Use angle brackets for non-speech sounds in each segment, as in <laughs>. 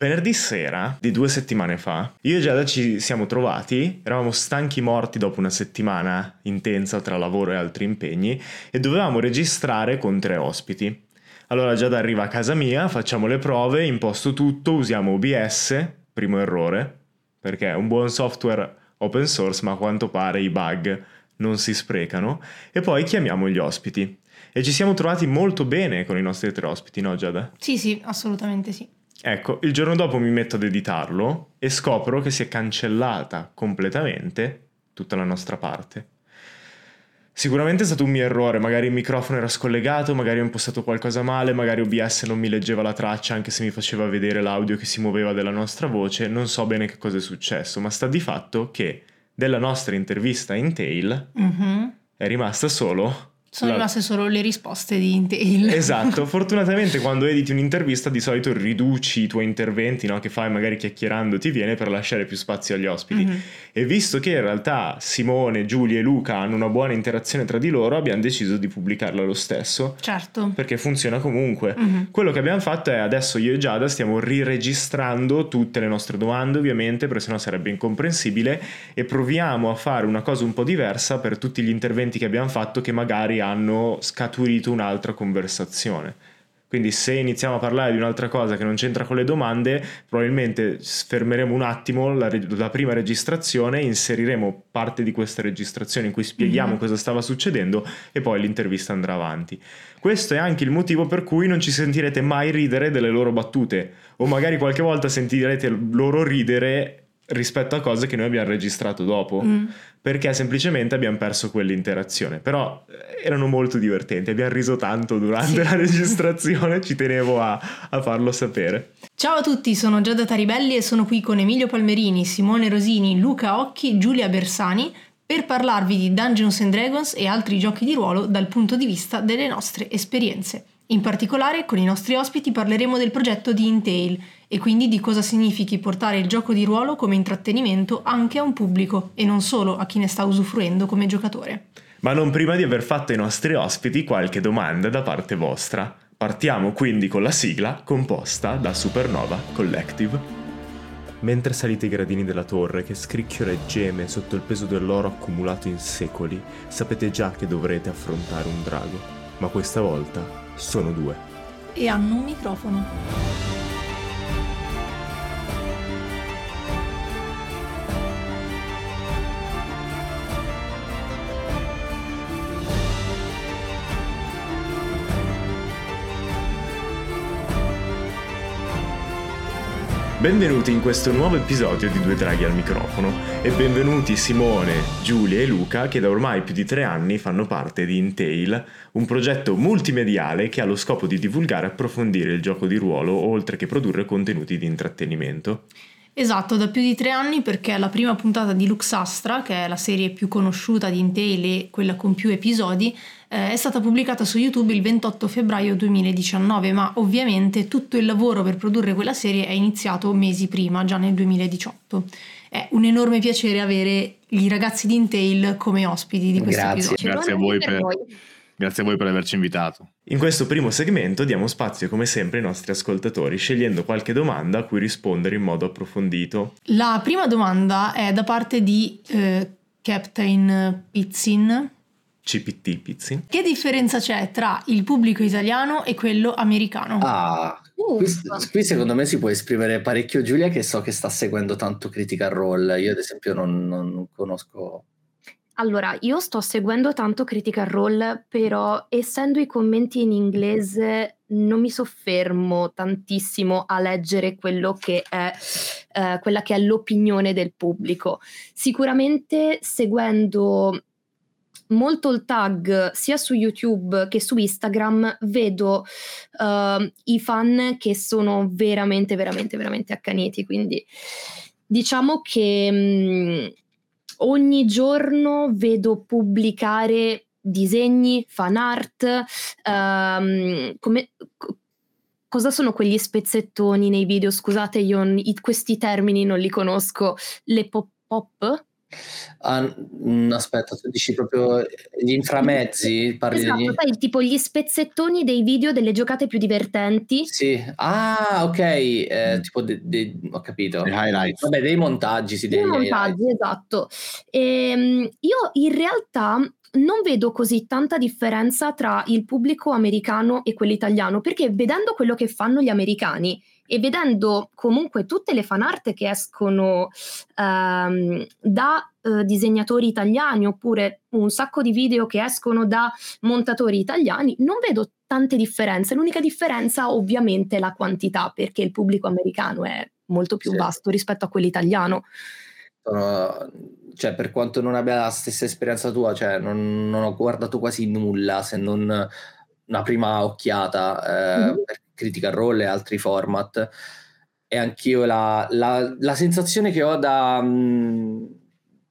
Venerdì sera di due settimane fa, io e Giada ci siamo trovati, eravamo stanchi morti dopo una settimana intensa tra lavoro e altri impegni e dovevamo registrare con tre ospiti. Allora Giada arriva a casa mia, facciamo le prove, imposto tutto, usiamo OBS, primo errore, perché è un buon software open source ma a quanto pare i bug non si sprecano, e poi chiamiamo gli ospiti. E ci siamo trovati molto bene con i nostri tre ospiti, no Giada? Sì, sì, assolutamente sì. Ecco, il giorno dopo mi metto ad editarlo e scopro che si è cancellata completamente tutta la nostra parte. Sicuramente è stato un mio errore, magari il microfono era scollegato, magari ho impostato qualcosa male, magari OBS non mi leggeva la traccia anche se mi faceva vedere l'audio che si muoveva della nostra voce, non so bene che cosa è successo, ma sta di fatto che della nostra intervista in Tail mm-hmm. è rimasta solo sono la... rimaste solo le risposte di Intel. Esatto, <laughs> fortunatamente quando editi un'intervista di solito riduci i tuoi interventi no? che fai magari chiacchierando ti viene per lasciare più spazio agli ospiti. Mm-hmm. E visto che in realtà Simone, Giulia e Luca hanno una buona interazione tra di loro, abbiamo deciso di pubblicarla lo stesso. Certo. Perché funziona comunque. Mm-hmm. Quello che abbiamo fatto è adesso io e Giada stiamo riregistrando tutte le nostre domande ovviamente perché sennò sarebbe incomprensibile e proviamo a fare una cosa un po' diversa per tutti gli interventi che abbiamo fatto che magari hanno scaturito un'altra conversazione. Quindi se iniziamo a parlare di un'altra cosa che non c'entra con le domande, probabilmente fermeremo un attimo la, la prima registrazione, inseriremo parte di questa registrazione in cui spieghiamo mm-hmm. cosa stava succedendo e poi l'intervista andrà avanti. Questo è anche il motivo per cui non ci sentirete mai ridere delle loro battute o magari qualche volta sentirete loro ridere rispetto a cose che noi abbiamo registrato dopo, mm. perché semplicemente abbiamo perso quell'interazione. Però eh, erano molto divertenti, abbiamo riso tanto durante sì. la registrazione, ci tenevo a, a, farlo sapere. Ciao a tutti, sono Giada Taribelli e sono qui con Emilio Palmerini, Simone Rosini, Luca Occhi, Giulia Bersani per parlarvi di Dungeons and Dragons e altri giochi di ruolo dal punto di vista delle nostre esperienze. In particolare, con i nostri ospiti parleremo del progetto di Intail e quindi di cosa significhi portare il gioco di ruolo come intrattenimento anche a un pubblico e non solo a chi ne sta usufruendo come giocatore. Ma non prima di aver fatto ai nostri ospiti qualche domanda da parte vostra. Partiamo quindi con la sigla composta da Supernova Collective. Mentre salite i gradini della torre che scricchiola e geme sotto il peso dell'oro accumulato in secoli, sapete già che dovrete affrontare un drago, ma questa volta sono due. E hanno un microfono. Benvenuti in questo nuovo episodio di Due Draghi al microfono e benvenuti Simone, Giulia e Luca che da ormai più di tre anni fanno parte di Intail, un progetto multimediale che ha lo scopo di divulgare e approfondire il gioco di ruolo oltre che produrre contenuti di intrattenimento. Esatto, da più di tre anni perché la prima puntata di Luxastra, che è la serie più conosciuta di Intel e quella con più episodi, eh, è stata pubblicata su YouTube il 28 febbraio 2019, ma ovviamente tutto il lavoro per produrre quella serie è iniziato mesi prima, già nel 2018. È un enorme piacere avere i ragazzi di Intel come ospiti di questo Grazie. episodio. Grazie a voi per... Grazie a voi per averci invitato. In questo primo segmento diamo spazio come sempre ai nostri ascoltatori, scegliendo qualche domanda a cui rispondere in modo approfondito. La prima domanda è da parte di eh, Captain Pizzin. CPT Pizzin. Che differenza c'è tra il pubblico italiano e quello americano? Ah, qui, qui, secondo me si può esprimere parecchio Giulia che so che sta seguendo tanto Critical Role. Io ad esempio non, non conosco allora, io sto seguendo tanto Critical Role, però essendo i commenti in inglese non mi soffermo tantissimo a leggere quello che è, eh, quella che è l'opinione del pubblico. Sicuramente seguendo molto il tag sia su YouTube che su Instagram vedo uh, i fan che sono veramente, veramente, veramente accaniti. Quindi diciamo che... Mh, mm, ogni giorno vedo pubblicare disegni, fan art, um, come, cosa sono quegli spezzettoni nei video? Scusate, io questi termini non li conosco. Le pop-up? Ah, mm, aspetta, tu dici proprio gli inframezzi? Parli Esatto, degli... sai, tipo gli spezzettoni dei video delle giocate più divertenti. Sì, ah, ok, eh, tipo, de- de- ho capito. I highlights. Vabbè, dei montaggi, sì, Dei degli montaggi, esatto. Ehm, io in realtà non vedo così tanta differenza tra il pubblico americano e quello italiano, perché vedendo quello che fanno gli americani e vedendo comunque tutte le fan art che escono ehm, da eh, disegnatori italiani oppure un sacco di video che escono da montatori italiani, non vedo tante differenze. L'unica differenza ovviamente è la quantità, perché il pubblico americano è molto più Sì. vasto rispetto a quello italiano. Sono- cioè, per quanto non abbia la stessa esperienza tua, cioè, non, non ho guardato quasi nulla se non una prima occhiata eh, Mhm. per Critical Role e altri format. E anch'io la, la- la sensazione che ho da, mh,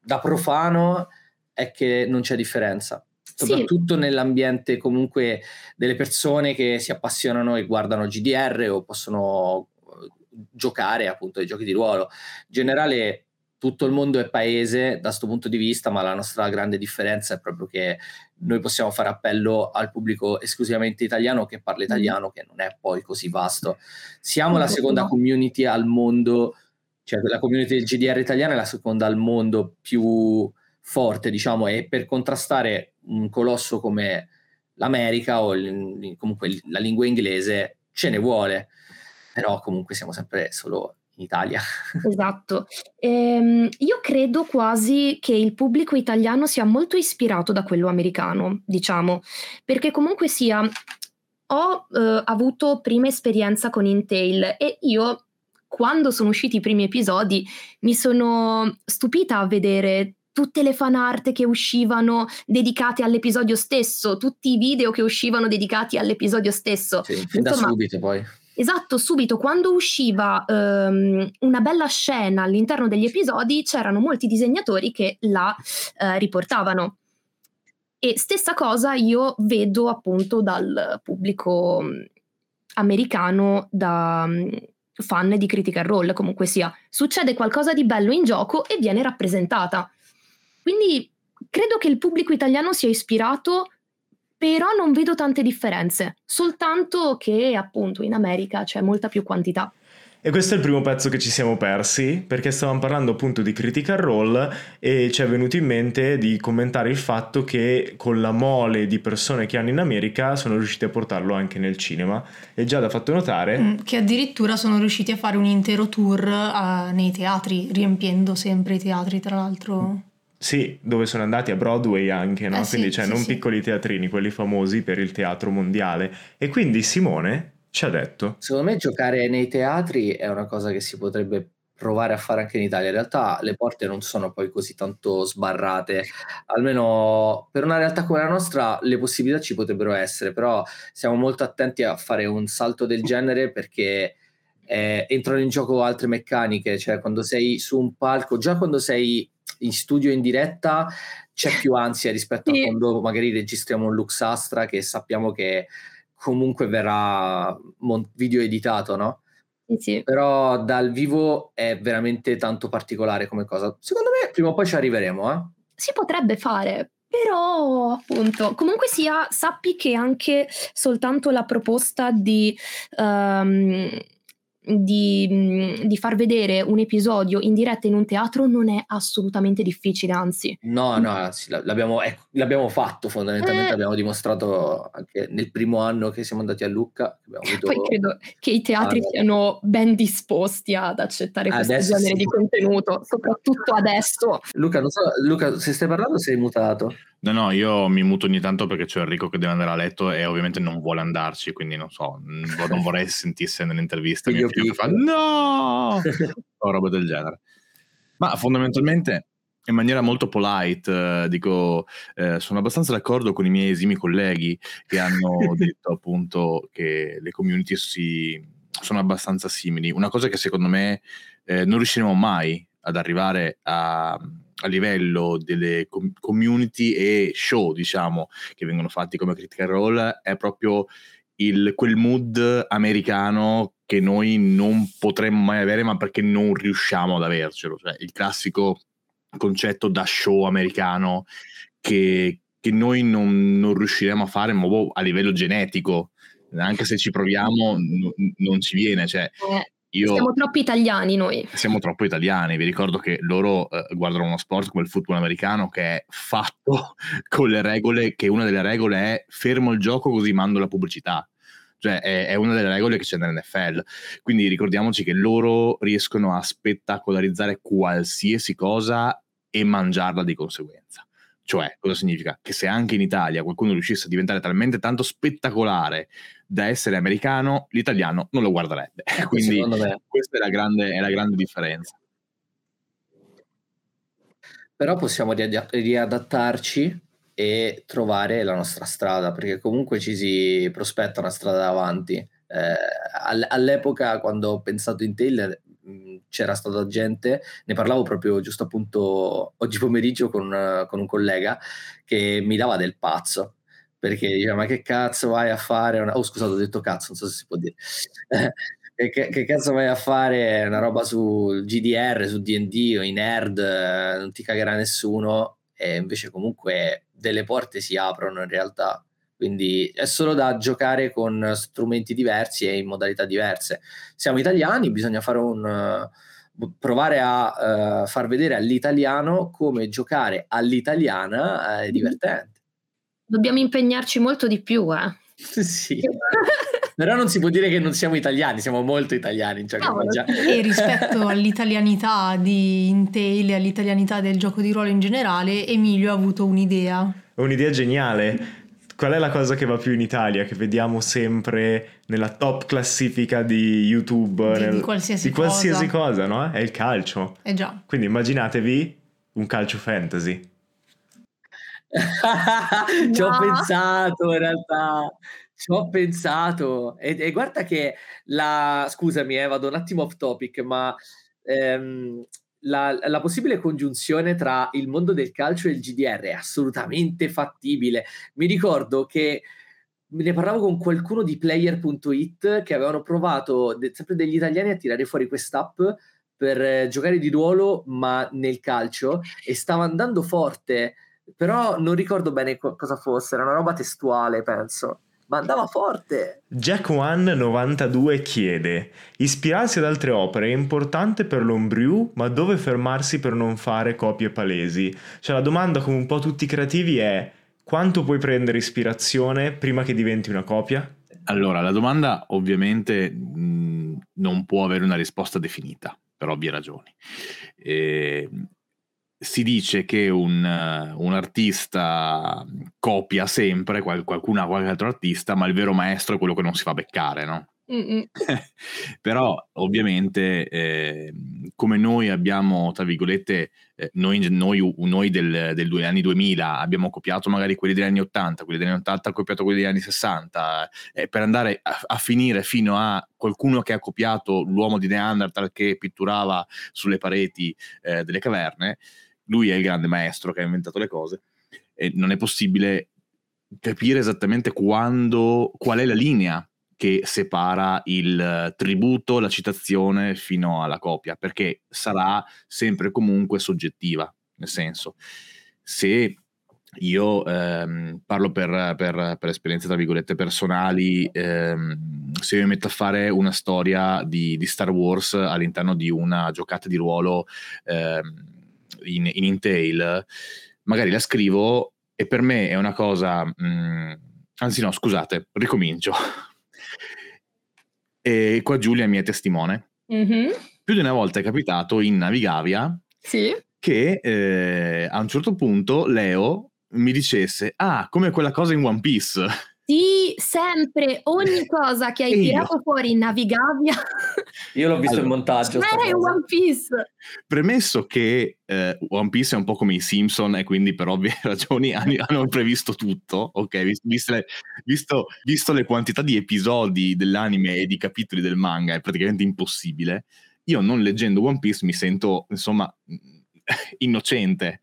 da profano è che non c'è differenza. Sì. Soprattutto nell'ambiente comunque delle persone che si appassionano e guardano GDR o possono eh, giocare appunto ai giochi di ruolo. In generale tutto il mondo è paese da questo punto di vista, ma la nostra grande differenza è proprio che noi possiamo fare appello al pubblico esclusivamente italiano che parla italiano, che non è poi così vasto. Siamo la seconda community al mondo, cioè la community del GDR italiana è la seconda al mondo più forte, diciamo, e per contrastare un colosso come l'America o comunque la lingua inglese ce ne vuole, però comunque siamo sempre solo in Italia. <laughs> Esatto. Ehm, io credo quasi che il pubblico italiano sia molto ispirato da quello americano, diciamo, perché comunque sia, ho eh, avuto prima esperienza con Intel e io, quando sono usciti i primi episodi, mi sono stupita a vedere tutte le fan art che uscivano dedicate all'episodio stesso, tutti i video che uscivano dedicati all'episodio stesso. Sì, fin da Insomma, subito poi. Esatto, subito quando usciva ehm, una bella scena all'interno degli episodi c'erano molti disegnatori che la eh, riportavano. E stessa cosa io vedo appunto dal pubblico mh, americano, da mh, fan di Critical Role, comunque sia. Succede qualcosa di bello in gioco e viene rappresentata. Quindi credo che il pubblico italiano sia ispirato però non vedo tante differenze, soltanto che appunto in America c'è molta più quantità. E questo è il primo pezzo che ci siamo persi, perché stavamo parlando appunto di Critical Role e ci è venuto in mente di commentare il fatto che con la mole di persone che hanno in America sono riusciti a portarlo anche nel cinema. E già da fatto notare... Mm, Che addirittura sono riusciti a fare un intero tour eh, nei teatri, riempiendo sempre i teatri, tra l'altro. Sì, dove sono andati a Broadway anche, no? Eh sì, quindi cioè sì, non sì. piccoli teatrini, quelli famosi per il teatro mondiale. E quindi Simone ci ha detto... Secondo me giocare nei teatri è una cosa che si potrebbe provare a fare anche in Italia. In realtà le porte non sono poi così tanto sbarrate, almeno per una realtà come la nostra le possibilità ci potrebbero essere, però siamo molto attenti a fare un salto del genere perché eh, entrano in gioco altre meccaniche, cioè quando sei su un palco, già quando sei in studio in diretta c'è più <laughs> ansia rispetto Sì. a quando magari registriamo un Lux Astra che sappiamo che comunque verrà mon- video editato, no? Sì. Però dal vivo è veramente tanto particolare come cosa. Secondo me prima o poi ci arriveremo, eh? Si potrebbe fare, però appunto, comunque sia, sappi che anche soltanto la proposta di, ehm, di, di far vedere un episodio in diretta in un teatro non è assolutamente difficile, anzi. No, no, l- l'abbiamo, ecco, l'abbiamo fatto fondamentalmente, Eh. l'abbiamo dimostrato anche nel primo anno che siamo andati a Lucca. abbiamo Poi credo che i teatri Ah, no. siano ben disposti ad accettare questo genere sì. di contenuto, soprattutto adesso. Luca, non so, Luca, se stai parlando sei mutato. No, no, io mi muto ogni tanto perché c'è Enrico che deve andare a letto e ovviamente non vuole andarci, quindi non so, non vorrei sentisse nell'intervista mio Figlio che fa no <laughs> o roba del genere. Ma fondamentalmente in maniera molto polite eh, dico eh, sono abbastanza d'accordo con i miei esimi colleghi che hanno <laughs> detto appunto che le community si, sono abbastanza simili. Una cosa che secondo me eh, non riusciremo mai ad arrivare a, a livello delle com- community e show, diciamo, che vengono fatti come Critical Role, è proprio il- quel mood americano che noi non potremmo mai avere, ma perché non riusciamo ad avercelo. Cioè, il classico concetto da show americano che, che noi non, non, riusciremo a fare a livello genetico, anche se ci proviamo n- non ci viene. Cioè, eh, io, siamo troppo italiani noi. Siamo troppo italiani, vi ricordo che loro eh, guardano uno sport come il football americano che è fatto <laughs> con le regole, che una delle regole è fermo il gioco così mando la pubblicità cioè è, è, una delle regole che c'è nell'NFL. Quindi ricordiamoci che loro riescono a spettacolarizzare qualsiasi cosa e mangiarla di conseguenza. Cioè, cosa significa? Che se anche in Italia qualcuno riuscisse a diventare talmente tanto spettacolare da essere americano, l'italiano non lo guarderebbe. <laughs> Quindi questa è la, grande, è la grande differenza. Però possiamo riadattarci e trovare la nostra strada, perché comunque ci si prospetta una strada davanti. Eh, all'epoca, quando ho pensato in Taylor, c'era stata gente, ne parlavo proprio giusto appunto oggi pomeriggio con, con un collega che mi dava del pazzo perché diceva ma che cazzo vai a fare una... oh scusate ho detto cazzo non so se si può dire <laughs> che, che, cazzo vai a fare una roba su GDR su D&D o in nerd non ti cagherà nessuno e invece comunque delle porte si aprono in realtà. Quindi è solo da giocare con strumenti diversi e in modalità diverse. Siamo italiani, bisogna fare un, uh, provare a uh, far vedere all'italiano come giocare all'italiana è divertente. Dobbiamo impegnarci molto di più, eh. <laughs> sì. Però non si può dire che non siamo italiani, siamo molto italiani. In no, e <laughs> rispetto all'italianità di Intel e all'italianità del gioco di ruolo in generale, Emilio ha avuto un'idea. Un'idea geniale. Qual è la cosa che va più in Italia, che vediamo sempre nella top classifica di YouTube? Di, nel, di qualsiasi, di qualsiasi cosa. cosa. no? È il calcio. Eh già. Quindi immaginatevi un calcio fantasy. <laughs> Ci ho pensato in realtà. Ci ho pensato e, e, guarda che la scusami, eh, vado un attimo off topic, ma ehm, la, la, possibile congiunzione tra il mondo del calcio e il GDR è assolutamente fattibile. Mi ricordo che ne parlavo con qualcuno di player.it che avevano provato, de, sempre degli italiani, a tirare fuori quest'app per eh, giocare di ruolo, ma nel calcio, e stava andando forte, però non ricordo bene co- cosa fosse, era una roba testuale, penso ma andava forte. Jack One 92 chiede: Ispirarsi ad altre opere è importante per l'ombriu, ma dove fermarsi per non fare copie palesi? Cioè, la domanda, come un po' tutti i creativi, è: quanto puoi prendere ispirazione prima che diventi una copia? Allora, la domanda ovviamente mh, non può avere una risposta definita, per ovvie ragioni. E, si dice che un, un, artista copia sempre qual, qualcuna, qualche altro artista, ma il vero maestro è quello che non si fa beccare, no? <laughs> Però ovviamente eh, come noi abbiamo, tra virgolette, eh, noi, noi, noi del, del, anni 2000 abbiamo copiato magari quelli degli anni 80, quelli degli anni 80 hanno copiato quelli degli anni 60, eh, per andare a, a, finire fino a qualcuno che ha copiato l'uomo di Neanderthal che pitturava sulle pareti eh, delle caverne, lui è il grande maestro che ha inventato le cose e non è possibile capire esattamente quando, qual è la linea che separa il tributo, la citazione fino alla copia, perché sarà sempre comunque soggettiva, nel senso, se io ehm, parlo per, per, per, esperienze tra virgolette personali, ehm, se io mi metto a fare una storia di, di, Star Wars all'interno di una giocata di ruolo ehm, in, in Intel, magari la scrivo e per me è una cosa... Mh, mm, anzi no, scusate, ricomincio. <laughs> e qua Giulia mi è testimone. Mm-hmm. Più di una volta è capitato in Navigavia sì. che eh, a un certo punto Leo mi dicesse, ah, come quella cosa in One Piece. Sì, sempre, ogni <laughs> cosa che hai e tirato fuori in Navigavia. Io l'ho visto allora, in montaggio. Era in One Piece. Premesso che eh, One Piece è un po' come i Simpson e quindi per ovvie <laughs> ragioni hanno previsto tutto, ok? Visto le, visto, visto le quantità di episodi dell'anime e di capitoli del manga è praticamente impossibile. Io non leggendo One Piece mi sento, insomma, <laughs> innocente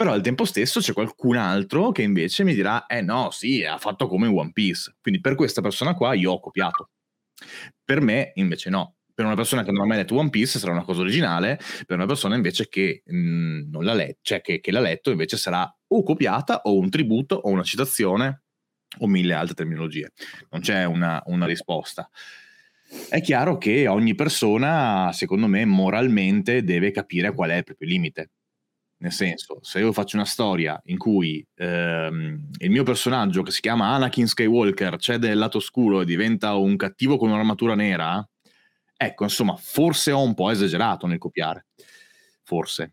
però al tempo stesso c'è qualcun altro che invece mi dirà, eh no, sì, ha fatto come One Piece. Quindi per questa persona qua io ho copiato. Per me invece no, Per una persona che non ha mai letto One Piece sarà una cosa originale, per una persona invece che mh, non l'ha letto, cioè che, che l'ha letto invece sarà o copiata o un tributo o una citazione o mille altre terminologie. Non c'è una, una risposta. È chiaro che ogni persona, secondo me, moralmente deve capire qual è il proprio limite. Nel senso, se io faccio una storia in cui ehm, il mio personaggio, che si chiama Anakin Skywalker, cede il lato oscuro e diventa un cattivo con un'armatura nera, ecco, insomma, forse ho un po' esagerato nel copiare. Forse.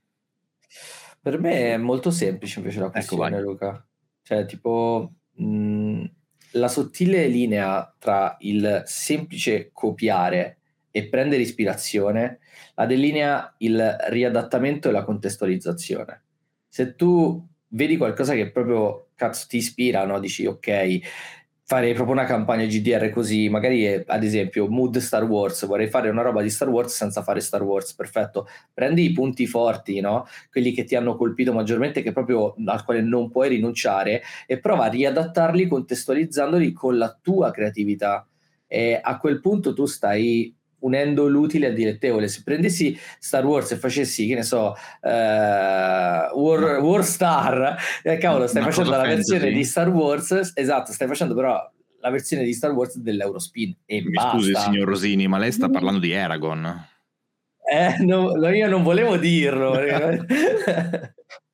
Per me è molto semplice invece la Ecco, questione, vai. Luca. Cioè, tipo, mh, la sottile linea tra il semplice copiare e prendere ispirazione la delinea il riadattamento e la contestualizzazione. Se tu vedi qualcosa che proprio cazzo ti ispira, no? dici ok, farei proprio una campagna GDR così, magari ad esempio Mood Star Wars, vorrei fare una roba di Star Wars senza fare Star Wars, perfetto. Prendi i punti forti, no? quelli che ti hanno colpito maggiormente, che proprio al quale non puoi rinunciare, e prova a riadattarli contestualizzandoli con la tua creatività. E a quel punto tu stai unendo l'utile al dilettevole. Se prendessi Star Wars e facessi, che ne so, eh, War, War Star, eh, cavolo, stai Una facendo la versione fantasy. di Star Wars, esatto, stai facendo però la versione di Star Wars dell'Eurospin e Mi basta. scusi, signor Rosini, ma lei sta parlando di Aragon. Eh, no, io non volevo dirlo. <laughs> <laughs>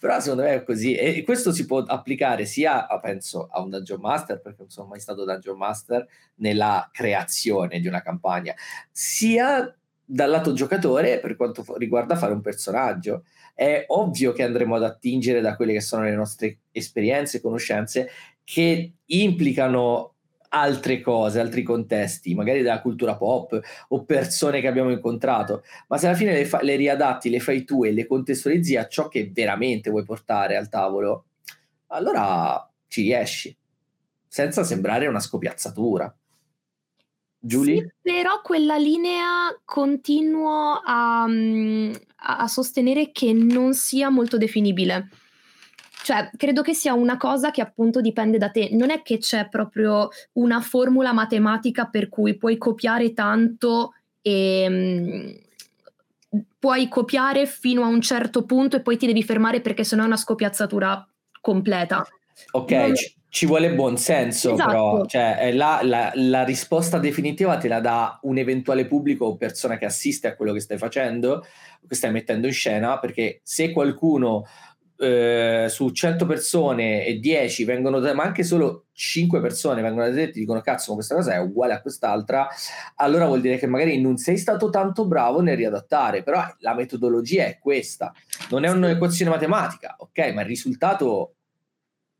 Però secondo me è così. E questo si può applicare sia penso a un Dungeon Master perché non sono mai stato Dungeon Master nella creazione di una campagna sia dal lato giocatore per quanto riguarda fare un personaggio. È ovvio che andremo ad attingere da quelle che sono le nostre esperienze conoscenze che implicano altre cose, altri contesti, magari della cultura pop o persone che abbiamo incontrato, ma se alla fine le, fa- le riadatti, le fai tu e le contestualizzi a ciò che veramente vuoi portare al tavolo, allora ci riesci, senza sembrare una scopiazzatura. Giulia? Sì, però quella linea continuo mm, a- a sostenere che non sia molto definibile. Cioè, credo che sia una cosa che appunto dipende da te. Non è che c'è proprio una formula matematica per cui puoi copiare tanto e mm, puoi copiare fino a un certo punto e poi ti devi fermare perché sennò è una scopiazzatura completa. Ok, Non- ci, ci vuole buon senso, Esatto. però cioè, la, la- la risposta definitiva te la dà un eventuale pubblico o persona che assiste a quello che stai facendo, che stai mettendo in scena, perché se qualcuno eh, su 100 persone e 10 vengono, ma anche solo 5 persone vengono da te e ti dicono cazzo, questa cosa è uguale a quest'altra, allora vuol dire che magari non sei stato tanto bravo nel riadattare, però la metodologia è questa, non è un'equazione matematica, ok, ma il risultato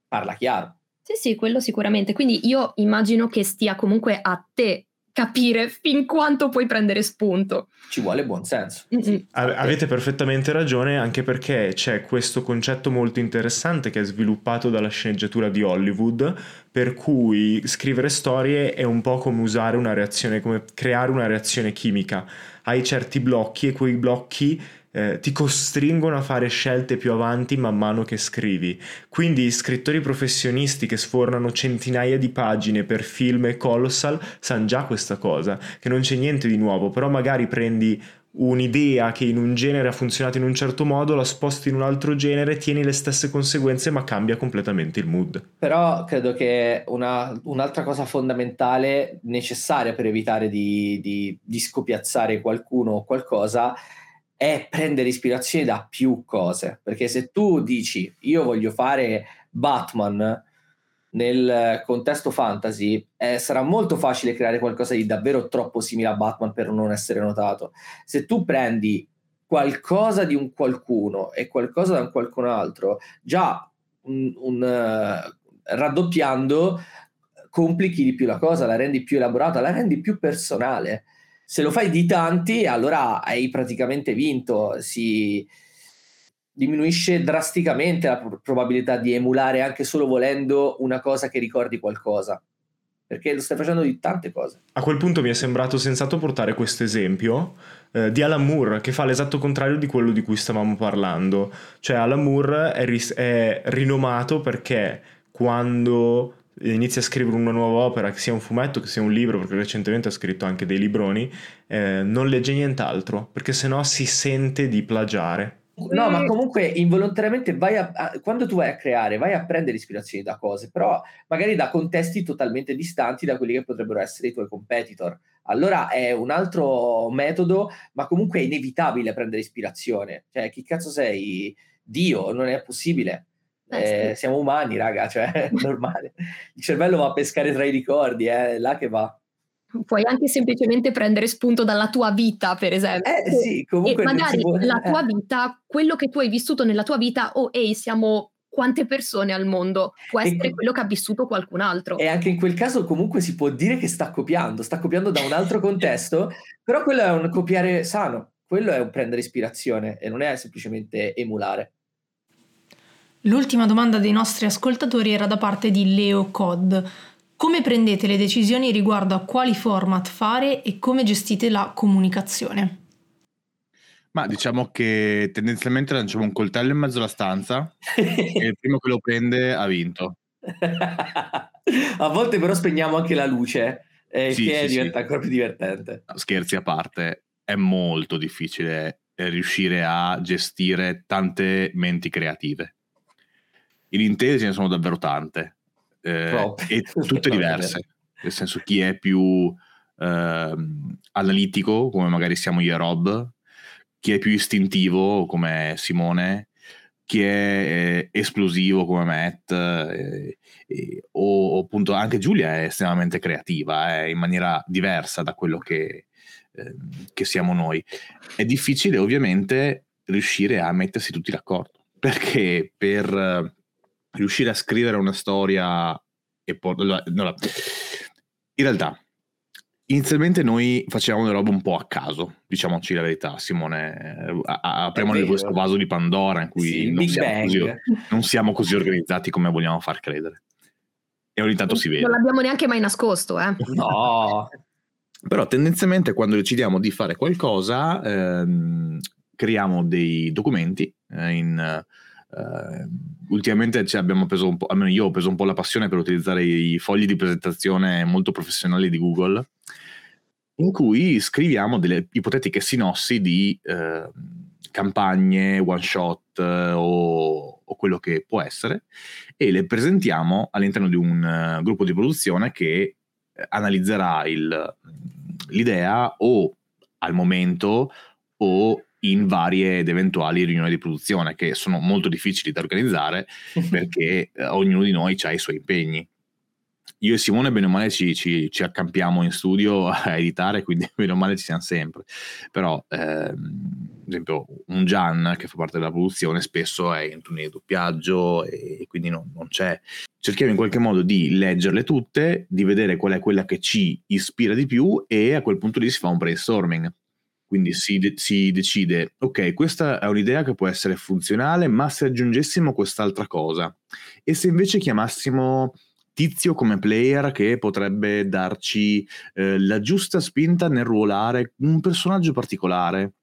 parla chiaro. Sì, sì, quello sicuramente. Quindi io immagino che stia comunque a te capire fin quanto puoi prendere spunto. ci vuole buon senso. Mm-mm. A- Avete perfettamente ragione, anche perché c'è questo concetto molto interessante che è sviluppato dalla sceneggiatura di Hollywood, per cui scrivere storie è un po' come usare una reazione, come creare una reazione chimica. Hai certi blocchi e quei blocchi eh, ti costringono a fare scelte più avanti man mano che scrivi. Quindi scrittori professionisti che sfornano centinaia di pagine per film e colossal sanno già questa cosa, che non c'è niente di nuovo, però magari prendi un'idea che in un genere ha funzionato in un certo modo, la sposti in un altro genere, tieni le stesse conseguenze ma cambia completamente il mood. Però credo che una- un'altra cosa fondamentale, necessaria per evitare di, di- di scopiazzare qualcuno o qualcosa, è prendere ispirazione da più cose. Perché se tu dici io voglio fare Batman nel contesto fantasy, eh, sarà molto facile creare qualcosa di davvero troppo simile a Batman per non essere notato. Se tu prendi qualcosa di un qualcuno e qualcosa da un qualcun altro, già un, un, eh, raddoppiando complichi di più la cosa, la rendi più elaborata, la rendi più personale. Se lo fai di tanti, allora hai praticamente vinto, si diminuisce drasticamente la pro- probabilità di emulare anche solo volendo una cosa che ricordi qualcosa, perché lo stai facendo di tante cose. A quel punto mi è sembrato sensato portare questo esempio eh, di Alan Moore, che fa l'esatto contrario di quello di cui stavamo parlando. Cioè Alan Moore è, ris- è rinomato perché quando inizia a scrivere una nuova opera, che sia un fumetto, che sia un libro, perché recentemente ha scritto anche dei libroni, eh, non legge nient'altro, perché sennò si sente di plagiare. No, ma comunque involontariamente vai a, a, quando tu vai a creare, vai a prendere ispirazioni da cose, però magari da contesti totalmente distanti da quelli che potrebbero essere i tuoi competitor. Allora è un altro metodo, ma comunque è inevitabile prendere ispirazione. Cioè, chi cazzo sei? Dio, non è possibile. Eh, eh, siamo umani, raga, cioè è <laughs> normale. Il cervello va a pescare tra i ricordi, è là che va. Puoi anche semplicemente prendere spunto dalla tua vita, per esempio. Eh sì, comunque. E magari può... la tua eh. vita, quello che tu hai vissuto nella tua vita, oh ehi, siamo quante persone al mondo, può essere e, quello che ha vissuto qualcun altro. E anche in quel caso comunque si può dire che sta copiando, sta copiando da un altro <laughs> contesto, però quello è un copiare sano, quello è un prendere ispirazione e non è semplicemente emulare. L'ultima domanda dei nostri ascoltatori era da parte di Leo Cod. Come prendete le decisioni riguardo a quali format fare e come gestite la comunicazione? Ma diciamo che tendenzialmente lanciamo un coltello in mezzo alla stanza <laughs> e il primo che lo prende ha vinto. a volte però spegniamo anche la luce, eh, sì, che sì, diventa sì. ancora più divertente. Scherzi a parte, è molto difficile eh, riuscire a gestire tante menti creative in Intel ce ne sono davvero tante eh, e <laughs> tutte diverse, nel senso chi è più eh, analitico come magari siamo io e Rob, chi è più istintivo come Simone, chi è eh, esplosivo come Matt eh, o, o, appunto anche Giulia è estremamente creativa eh, in maniera diversa da quello che, ehm, che siamo noi. È difficile ovviamente riuscire a mettersi tutti d'accordo perché per riuscire a scrivere una storia e poi... No, in realtà, inizialmente noi facevamo le robe un po' a caso, diciamoci la verità, Simone. Apriamo questo vaso di Pandora in cui sì, non, siamo così, non, siamo così, organizzati come vogliamo far credere. E ogni tanto si vede. Non l'abbiamo neanche mai nascosto, eh? No. <laughs> Però tendenzialmente quando decidiamo di fare qualcosa, ehm, creiamo dei documenti eh, in Uh, ultimamente cioè, abbiamo preso un po', almeno io ho preso un po' la passione per utilizzare i fogli di presentazione molto professionali di Google, in cui scriviamo delle ipotetiche sinossi di uh, campagne, one shot uh, o, o, quello che può essere, e le presentiamo all'interno di un gruppo di produzione che analizzerà il, l'idea o al momento o in varie ed eventuali riunioni di produzione che sono molto difficili da organizzare <laughs> perché eh, ognuno di noi ha i suoi impegni. Io e Simone, bene o male, ci, ci, ci, accampiamo in studio <laughs> a editare, quindi <laughs> bene o male ci siamo sempre. Però, ehm, ad esempio, un Gian che fa parte della produzione spesso è in turni di doppiaggio e quindi non, non c'è. Cerchiamo in qualche modo di leggerle tutte, di vedere qual è quella che ci ispira di più e a quel punto lì si fa un brainstorming quindi si, de- si, decide, ok, questa è un'idea che può essere funzionale, ma se aggiungessimo quest'altra cosa, e se invece chiamassimo tizio come player che potrebbe darci eh, la giusta spinta nel ruolare un personaggio particolare.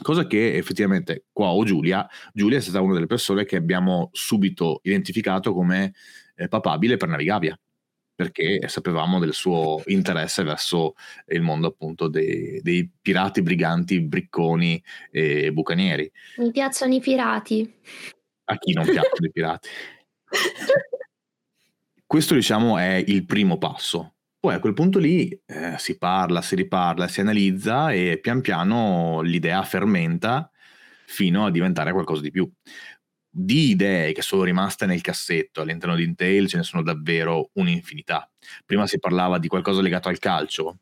Cosa che effettivamente qua ho Giulia, Giulia è stata una delle persone che abbiamo subito identificato come eh, papabile per Navigavia perché sapevamo del suo interesse verso il mondo appunto dei, dei pirati, briganti, bricconi e bucanieri. Mi piacciono i pirati. A chi non piacciono i pirati? <laughs> Questo diciamo è il primo passo. Poi a quel punto lì eh, si parla, si riparla, si analizza e pian piano l'idea fermenta fino a diventare qualcosa di più di idee che sono rimaste nel cassetto all'interno di Intel ce ne sono davvero un'infinità. Prima si parlava di qualcosa legato al calcio.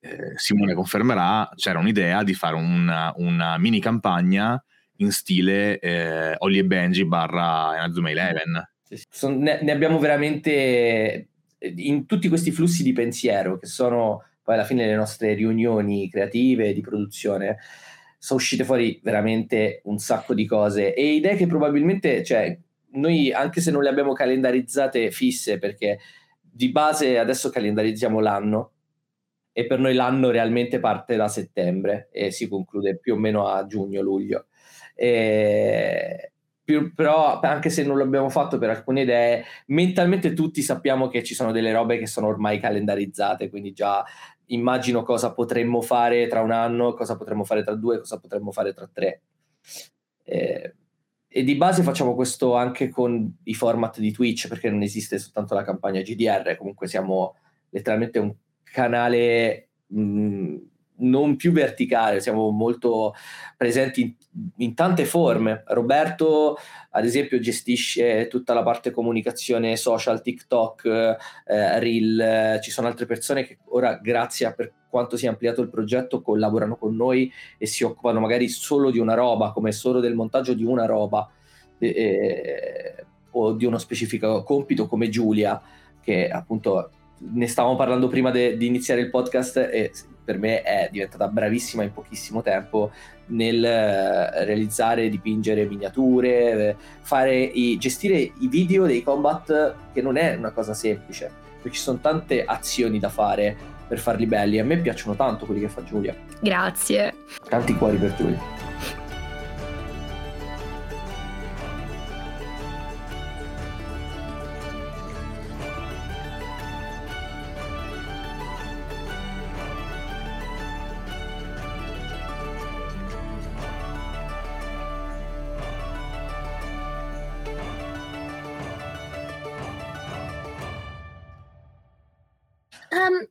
Eh, Simone confermerà, c'era un'idea di fare una, una mini campagna in stile eh, Olly e Benji barra Inazuma Eleven. Ne, ne abbiamo veramente in tutti questi flussi di pensiero che sono poi alla fine le nostre riunioni creative di produzione sono uscite fuori veramente un sacco di cose e idee che probabilmente, cioè, noi anche se non le abbiamo calendarizzate fisse, perché di base adesso calendarizziamo l'anno e per noi l'anno realmente parte da settembre e si conclude più o meno a giugno-luglio. E però anche se non l'abbiamo fatto per alcune idee, mentalmente tutti sappiamo che ci sono delle robe che sono ormai calendarizzate, quindi già immagino cosa potremmo fare tra un anno, cosa potremmo fare tra due, cosa potremmo fare tra tre. Eh, e di base facciamo questo anche con i format di Twitch, perché non esiste soltanto la campagna GDR, comunque siamo letteralmente un canale mh, non più verticale, siamo molto presenti in, in, tante forme. Roberto, ad esempio, gestisce tutta la parte comunicazione social, TikTok, eh, Reel. Ci sono altre persone che ora, grazie a per quanto si è ampliato il progetto, collaborano con noi e si occupano magari solo di una roba, come solo del montaggio di una roba eh, o di uno specifico compito, come Giulia, che appunto ne stavamo parlando prima de, di iniziare il podcast e per me è diventata bravissima in pochissimo tempo nel eh, realizzare, dipingere miniature, fare i, gestire i video dei combat che non è una cosa semplice, perché ci sono tante azioni da fare per farli belli. A me piacciono tanto quelli che fa Giulia. Grazie. Tanti cuori per Giulia.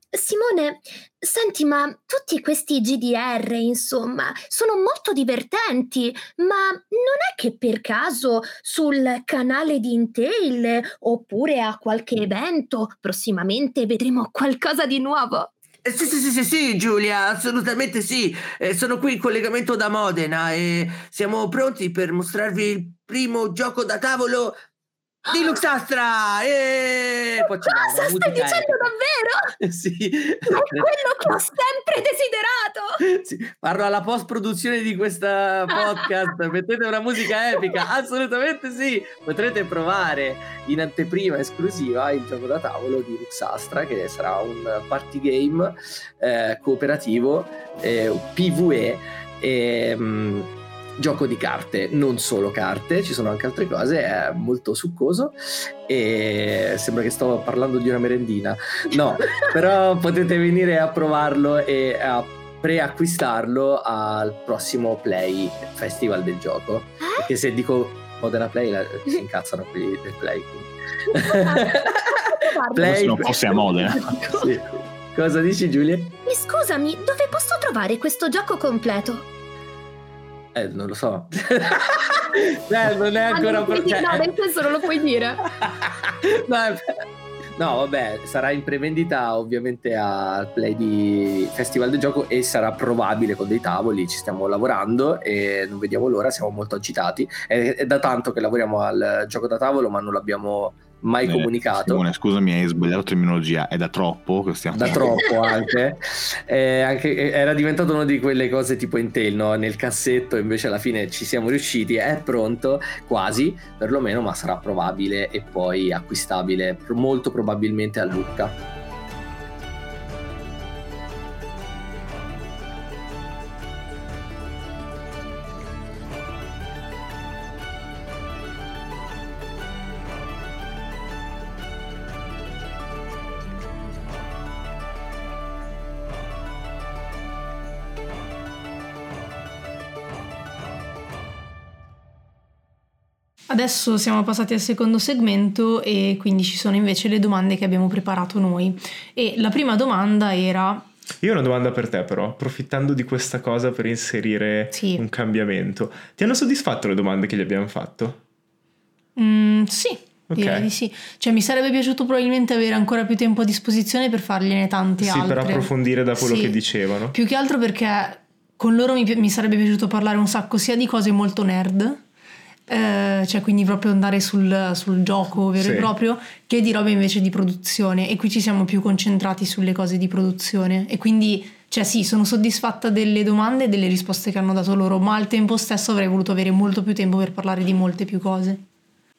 Simone, senti, ma tutti questi GDR, insomma, sono molto divertenti, ma non è che per caso sul canale di Intel oppure a qualche evento prossimamente vedremo qualcosa di nuovo? Eh, sì, sì, sì, sì, sì, Giulia, assolutamente sì. Eh, sono qui in collegamento da Modena e siamo pronti per mostrarvi il primo gioco da tavolo di Luxastra! E Cosa stai dicendo epica. davvero? <laughs> sì. È quello che ho sempre desiderato! <laughs> Sì. Parlo alla post-produzione di questa podcast. <laughs> Mettete una musica epica? Assolutamente sì! Potrete provare in anteprima esclusiva il gioco da tavolo di Luxastra, che sarà un party game eh, cooperativo, eh, PvE. E, um, gioco di carte, non solo carte, ci sono anche altre cose, è molto succoso e sembra che sto parlando di una merendina. No, <laughs> però potete venire a provarlo e a preacquistarlo al prossimo Play Festival del gioco. Perché se dico Modena Play si incazzano quelli del Play. <laughs> Play se non fosse a Modena. <laughs> sì. Cosa dici Giulia? Mi scusami, dove posso trovare questo gioco completo? Eh, non lo so. eh, <laughs> non è ancora... cioè... No, nel senso non lo puoi dire. <laughs> no, no, vabbè, sarà in prevendita ovviamente al play di Festival del Gioco e sarà probabile con dei tavoli, ci stiamo lavorando e non vediamo l'ora, siamo molto agitati. È, è da tanto che lavoriamo al gioco da tavolo ma non l'abbiamo mai eh, comunicato. Simone, scusami, hai sbagliato terminologia, è da troppo che stiamo Da troppo <laughs> anche. eh, anche. Eh, era diventato una di quelle cose tipo Intel, no? Nel cassetto, invece alla fine ci siamo riusciti, è pronto, quasi, perlomeno, ma sarà probabile e poi acquistabile molto probabilmente a Lucca. Adesso siamo passati al secondo segmento e quindi ci sono invece le domande che abbiamo preparato noi. E la prima domanda era io ho una domanda per te però, approfittando di questa cosa per inserire sì. un cambiamento. Ti hanno soddisfatto le domande che gli abbiamo fatto? Mm, sì, okay. direi di sì. Cioè mi sarebbe piaciuto probabilmente avere ancora più tempo a disposizione per fargliene tante sì, altre. Sì, per approfondire da quello sì. che dicevano. Più che altro perché con loro mi, mi sarebbe piaciuto parlare un sacco sia di cose molto nerd, eh, cioè quindi proprio andare sul, sul gioco vero sì. e proprio, che di robe invece di produzione. E qui ci siamo più concentrati sulle cose di produzione. E quindi, cioè sì, sono soddisfatta delle domande e delle risposte che hanno dato loro, ma al tempo stesso avrei voluto avere molto più tempo per parlare di molte più cose.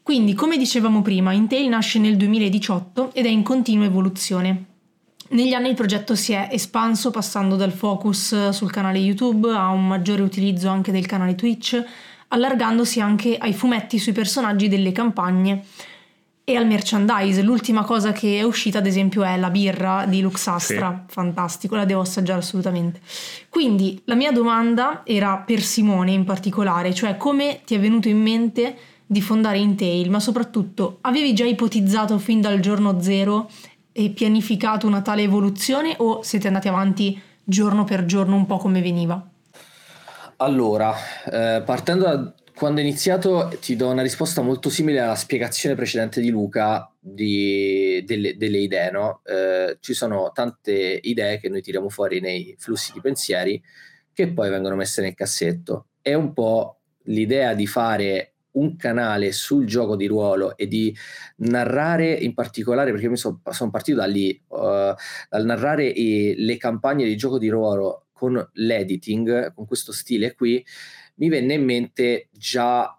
Quindi, come dicevamo prima, Intel nasce nel 2018 ed è in continua evoluzione. Negli anni il progetto si è espanso passando dal focus sul canale YouTube a un maggiore utilizzo anche del canale Twitch, allargandosi anche ai fumetti sui personaggi delle campagne e al merchandise. L'ultima cosa che è uscita, ad esempio, è la birra di Luxastra, sì. fantastico, la devo assaggiare assolutamente. Quindi la mia domanda era per Simone in particolare, cioè come ti è venuto in mente di fondare Intail, ma soprattutto avevi già ipotizzato fin dal giorno zero e pianificato una tale evoluzione o siete andati avanti giorno per giorno un po' come veniva? Allora, eh, partendo da quando ho iniziato ti do una risposta molto simile alla spiegazione precedente di Luca di, delle, delle, idee. No? Eh, ci sono tante idee che noi tiriamo fuori nei flussi di pensieri che poi vengono messe nel cassetto. È un po' l'idea di fare un canale sul gioco di ruolo e di narrare in particolare, perché mi sono son partito da lì, uh, dal narrare i, le campagne di gioco di ruolo con l'editing, con questo stile qui, mi venne in mente già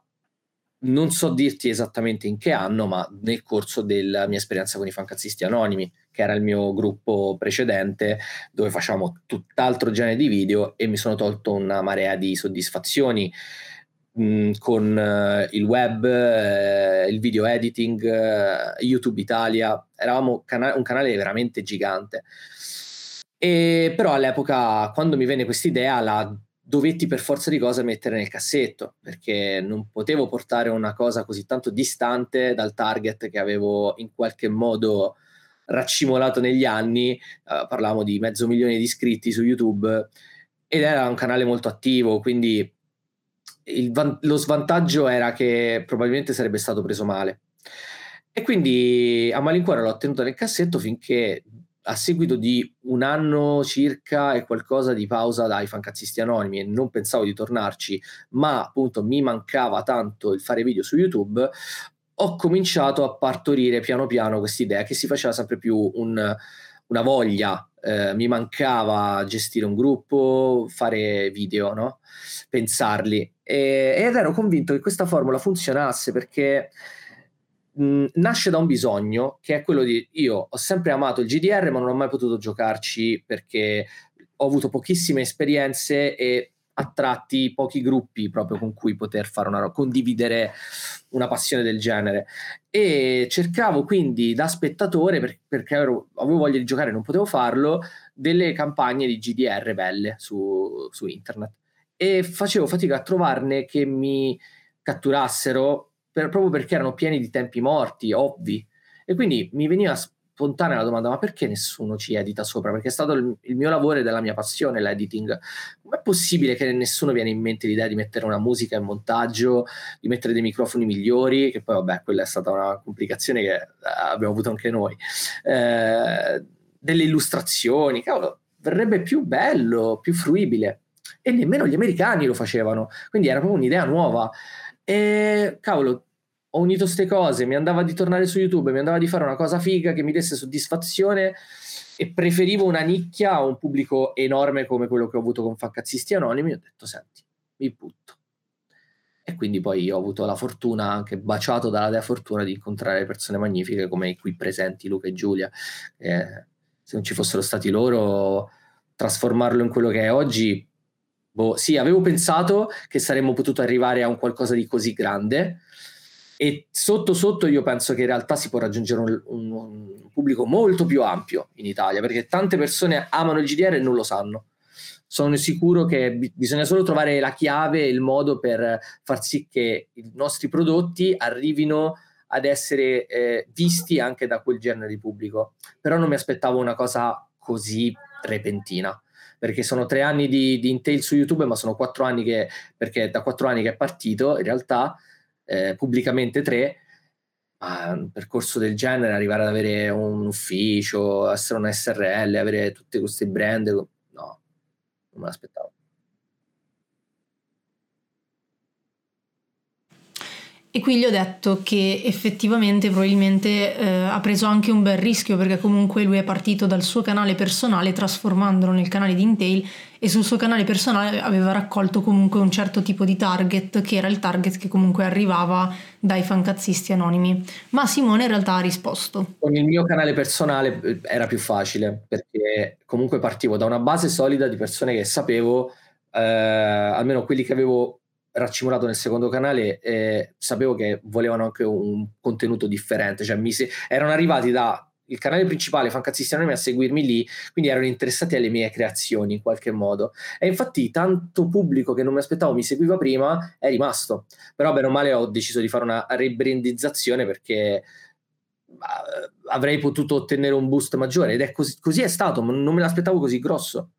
non so dirti esattamente in che anno, ma nel corso della mia esperienza con i fancazzisti anonimi, che era il mio gruppo precedente, dove facciamo tutt'altro genere di video e mi sono tolto una marea di soddisfazioni mh, con uh, il web, uh, il video editing, uh, YouTube Italia. Eravamo cana- un canale veramente gigante. E però all'epoca, quando mi venne questa idea, la dovetti per forza di cose mettere nel cassetto perché non potevo portare una cosa così tanto distante dal target che avevo in qualche modo raccimolato negli anni. Uh, parlavamo di mezzo milione di iscritti su YouTube ed era un canale molto attivo, quindi il, lo svantaggio era che probabilmente sarebbe stato preso male. E quindi a malincuore l'ho tenuto nel cassetto finché a seguito di un anno circa e qualcosa di pausa dai fancazzisti anonimi e non pensavo di tornarci, ma appunto mi mancava tanto il fare video su YouTube, ho cominciato a partorire piano piano questa idea che si faceva sempre più un, una voglia, eh, mi mancava gestire un gruppo, fare video, no? pensarli e, ed ero convinto che questa formula funzionasse perché nasce da un bisogno che è quello di io ho sempre amato il GDR ma non ho mai potuto giocarci perché ho avuto pochissime esperienze e a tratti pochi gruppi proprio con cui poter fare una condividere una passione del genere. E cercavo quindi da spettatore per, perché ero, avevo voglia di giocare e non potevo farlo delle campagne di GDR belle su, su internet. E facevo fatica a trovarne che mi catturassero per, proprio perché erano pieni di tempi morti, ovvi. E quindi mi veniva spontanea la domanda: ma perché nessuno ci edita sopra? Perché è stato il, il mio lavoro e della mia passione l'editing. Com'è possibile che nessuno viene in mente l'idea di mettere una musica in montaggio, di mettere dei microfoni migliori? Che poi, vabbè, quella è stata una complicazione che abbiamo avuto anche noi. Eh, delle illustrazioni, cavolo, verrebbe più bello, più fruibile. E nemmeno gli americani lo facevano, quindi era proprio un'idea nuova. E cavolo, ho unito queste cose, mi andava di tornare su YouTube, mi andava di fare una cosa figa che mi desse soddisfazione e preferivo una nicchia a un pubblico enorme come quello che ho avuto con Faccazzisti Anonimi. Ho detto, senti, mi butto. E quindi poi ho avuto la fortuna, anche baciato dalla dea fortuna, di incontrare persone magnifiche come i qui presenti, Luca e Giulia. Eh, se non ci fossero stati loro, trasformarlo in quello che è oggi Boh, sì, avevo pensato che saremmo potuti arrivare a un qualcosa di così grande e sotto sotto io penso che in realtà si può raggiungere un, un, un pubblico molto più ampio in Italia perché tante persone amano il GDR e non lo sanno. Sono sicuro che b- bisogna solo trovare la chiave e il modo per far sì che i nostri prodotti arrivino ad essere eh, visti anche da quel genere di pubblico. Però non mi aspettavo una cosa così repentina perché sono tre anni di, di Intel su YouTube, ma sono quattro anni che, perché da quattro anni che è partito, in realtà, eh, pubblicamente tre, ma un percorso del genere, arrivare ad avere un ufficio, essere un SRL, avere tutte queste brand, no, non me l'aspettavo. E qui gli ho detto che effettivamente probabilmente eh, ha preso anche un bel rischio perché comunque lui è partito dal suo canale personale trasformandolo nel canale di Intel e sul suo canale personale aveva raccolto comunque un certo tipo di target che era il target che comunque arrivava dai fancazzisti anonimi. Ma Simone in realtà ha risposto. Con il mio canale personale eh, era più facile perché comunque partivo da una base solida di persone che sapevo, eh, almeno quelli che avevo raccimolato nel secondo canale eh, sapevo che volevano anche un contenuto differente, cioè se- erano arrivati da il canale principale Fancazzissimi Anime a seguirmi lì, quindi erano interessati alle mie creazioni in qualche modo. E infatti tanto pubblico che non mi aspettavo mi seguiva prima è rimasto. Però bene o male ho deciso di fare una rebrandizzazione perché avrei potuto ottenere un boost maggiore ed è così, così è stato, non me l'aspettavo così grosso,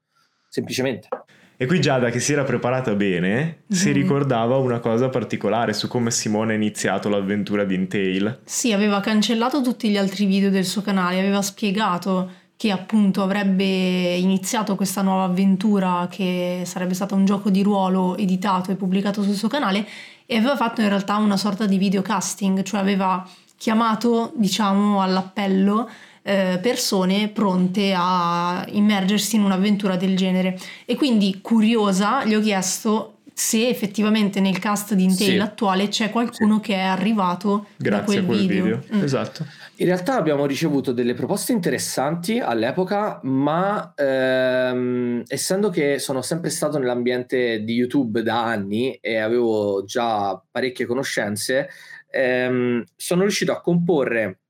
semplicemente. E qui Giada, che si era preparata bene, mm. si ricordava una cosa particolare su come Simone ha iniziato l'avventura di Intail. Sì, aveva cancellato tutti gli altri video del suo canale, aveva spiegato che appunto avrebbe iniziato questa nuova avventura che sarebbe stata un gioco di ruolo editato e pubblicato sul suo canale e aveva fatto in realtà una sorta di videocasting, cioè aveva chiamato, diciamo, all'appello eh, persone pronte a immergersi in un'avventura del genere. E quindi, curiosa, gli ho chiesto se effettivamente nel cast di Intel sì. attuale c'è qualcuno sì. che è arrivato Grazie da quel, a quel video. video. Mm. Esatto. In realtà abbiamo ricevuto delle proposte interessanti all'epoca, ma ehm, essendo che sono sempre stato nell'ambiente di YouTube da anni e avevo già parecchie conoscenze, ehm, sono riuscito a comporre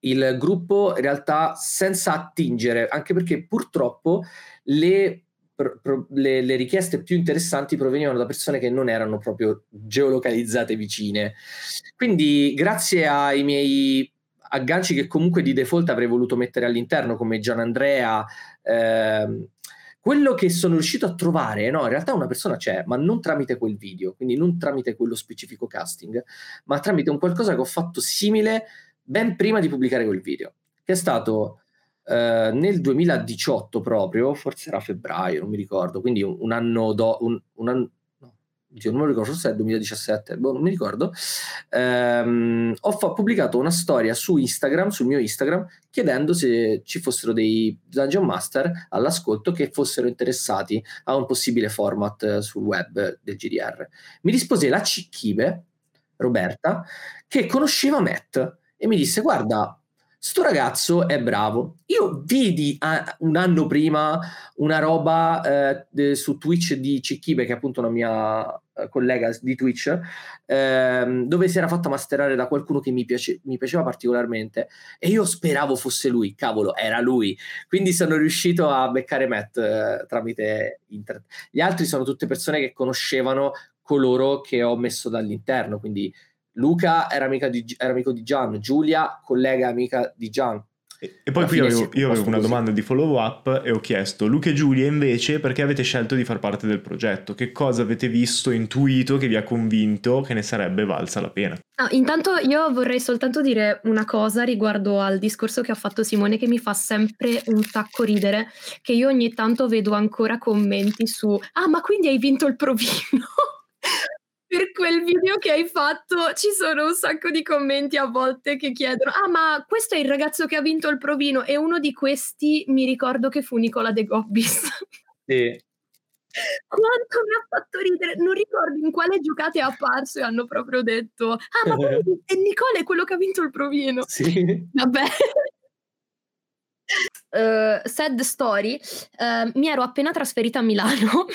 il gruppo in realtà senza attingere, anche perché purtroppo le, le, le, richieste più interessanti provenivano da persone che non erano proprio geolocalizzate vicine. Quindi grazie ai miei agganci che comunque di default avrei voluto mettere all'interno come Gian Andrea, ehm, quello che sono riuscito a trovare, no, in realtà una persona c'è, ma non tramite quel video, quindi non tramite quello specifico casting, ma tramite un qualcosa che ho fatto simile ben prima di pubblicare quel video, che è stato eh, nel 2018 proprio, forse era febbraio, non mi ricordo, quindi un, anno dopo, un, un anno, no, non mi ricordo, forse è il 2017, boh, non mi ricordo, ehm, ho fa- pubblicato una storia su Instagram, sul mio Instagram, chiedendo se ci fossero dei Dungeon Master all'ascolto che fossero interessati a un possibile format sul web del GDR. Mi rispose la Cicchibe, Roberta, che conosceva Matt e mi disse guarda, sto ragazzo è bravo. Io vidi uh, un anno prima una roba de, su Twitch di Cicchibe, che è appunto una mia uh, collega di Twitch, uh, dove si era fatta masterare da qualcuno che mi, piace, mi, piaceva particolarmente e io speravo fosse lui, cavolo, era lui. Quindi sono riuscito a beccare Matt eh, tramite internet. Gli altri sono tutte persone che conoscevano coloro che ho messo dall'interno, quindi Luca era, di, era, amico di Gian, Giulia, collega amica di Gian. E, e poi qui io avevo, io avevo una domanda di follow up e ho chiesto, Luca e Giulia invece perché avete scelto di far parte del progetto? Che cosa avete visto, intuito che vi ha convinto che ne sarebbe valsa la pena? Ah, intanto io vorrei soltanto dire una cosa riguardo al discorso che ha fatto Simone che mi fa sempre un tacco ridere, che io ogni tanto vedo ancora commenti su ah ma quindi hai vinto il provino? Per quel video che hai fatto ci sono un sacco di commenti a volte che chiedono ah ma questo è il ragazzo che ha vinto il provino e uno di questi mi ricordo che fu Nicola De Gobbis. Sì. <laughs> quanto mi ha fatto ridere non ricordo in quale giocate è apparso e hanno proprio detto ah ma <laughs> è Nicola è quello che ha vinto il provino. Sì. vabbè. Uh, <laughs> sad story, uh, mi ero appena trasferita a Milano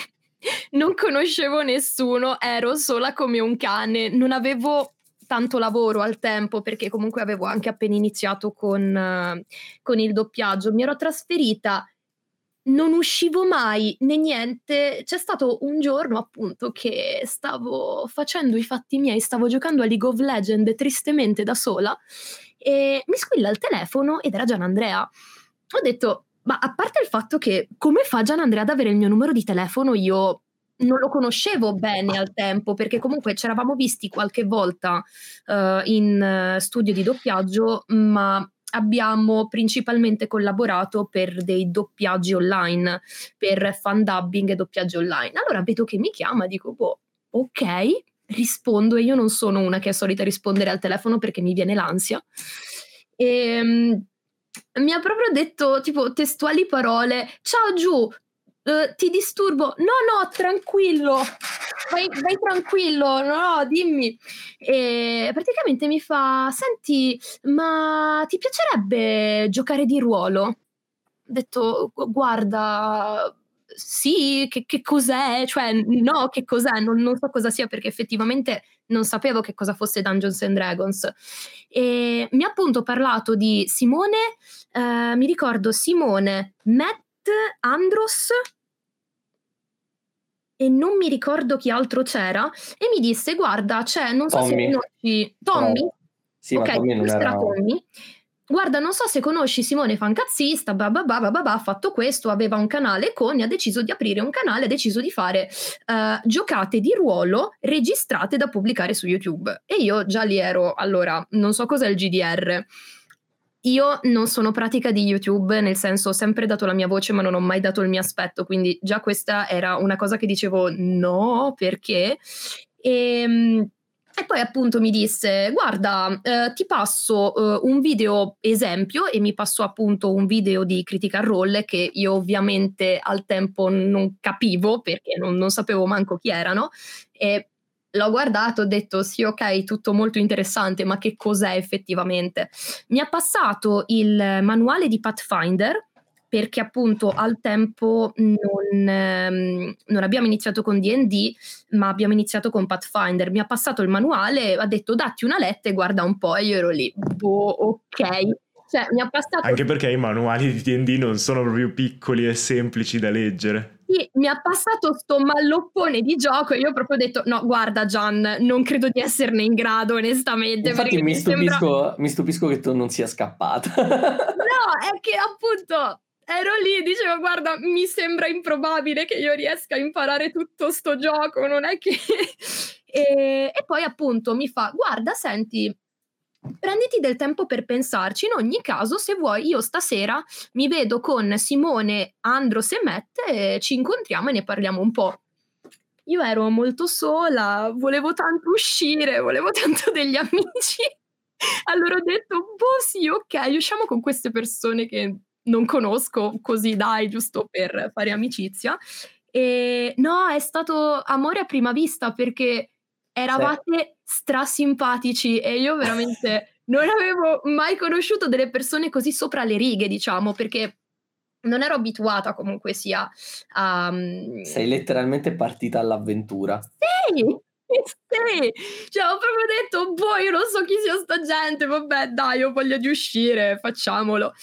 non conoscevo nessuno, ero sola come un cane, non avevo tanto lavoro al tempo perché comunque avevo anche appena iniziato con, uh, con il doppiaggio, mi ero trasferita non uscivo mai né niente. C'è stato un giorno appunto che stavo facendo i fatti miei, stavo giocando a League of Legends tristemente da sola e mi squilla il telefono ed era Gian Andrea. Ho detto, ma a parte il fatto che come fa Gian Andrea ad avere il mio numero di telefono, io non lo conoscevo bene al tempo perché comunque ci eravamo visti qualche volta uh, in uh, studio di doppiaggio, ma abbiamo principalmente collaborato per dei doppiaggi online, per fan dubbing e doppiaggi online. Allora vedo che mi chiama, dico, boh, ok, rispondo e io non sono una che è solita rispondere al telefono perché mi viene l'ansia. E, um, mi ha proprio detto tipo testuali parole ciao Giù uh, ti disturbo no no tranquillo vai, vai tranquillo no, dimmi e praticamente mi fa senti ma ti piacerebbe giocare di ruolo ho detto guarda sì, che, che cos'è? Cioè, no, che cos'è? Non, non, so cosa sia perché effettivamente non sapevo che cosa fosse Dungeons and Dragons. E mi ha appunto parlato di Simone, eh, mi ricordo Simone, Matt, Andros e non mi ricordo chi altro c'era e mi disse guarda, c'è, non so Tommy. se conosci Tommy. No. Sì, ok, ma Tommy non era Tommy. Guarda, non so se conosci Simone Fancazzista, bah, bah, bah, bah, bah, ha fatto questo, aveva un canale con ha deciso di aprire un canale, ha deciso di fare uh, giocate di ruolo registrate da pubblicare su YouTube. E io già lì ero, allora, non so cos'è il GDR. Io non sono pratica di YouTube, nel senso ho sempre dato la mia voce ma non ho mai dato il mio aspetto, quindi già questa era una cosa che dicevo no, perché? E, e poi appunto mi disse, guarda, eh, ti passo eh, un video esempio e mi passò appunto un video di Critical Role che io ovviamente al tempo non capivo perché non, non sapevo manco chi erano e l'ho guardato, ho detto sì ok, tutto molto interessante, ma che cos'è effettivamente? Mi ha passato il manuale di Pathfinder perché appunto al tempo non, ehm, non, abbiamo iniziato con DD, ma abbiamo iniziato con Pathfinder. Mi ha passato il manuale, ha detto datti una letta e guarda un po', e io ero lì, boh, ok. Cioè, mi ha passato... Anche perché i manuali di DD non sono proprio piccoli e semplici da leggere. Sì, mi ha passato sto malloppone di gioco e io ho proprio detto no guarda Gian non credo di esserne in grado onestamente infatti mi stupisco, sembra... mi stupisco che tu non sia scappata no è che appunto ero lì e dicevo guarda mi sembra improbabile che io riesca a imparare tutto sto gioco non è che <laughs> e, e poi appunto mi fa guarda senti prenditi del tempo per pensarci. In ogni caso, se vuoi, io stasera mi vedo con Simone, Andros e Matt e ci incontriamo e ne parliamo un po'. Io ero molto sola, volevo tanto uscire, volevo <laughs> tanto degli amici. Allora ho detto, boh sì, ok, usciamo con queste persone che non conosco, così dai, giusto per fare amicizia. E no, è stato amore a prima vista perché eravate strasimpatici e io veramente <laughs> non avevo mai conosciuto delle persone così sopra le righe, diciamo, perché non ero abituata comunque sia a... Um... Sei letteralmente partita all'avventura. Sì! Sì, cioè ho proprio detto, boh, io non so chi sia sta gente, vabbè dai, ho voglia di uscire, facciamolo.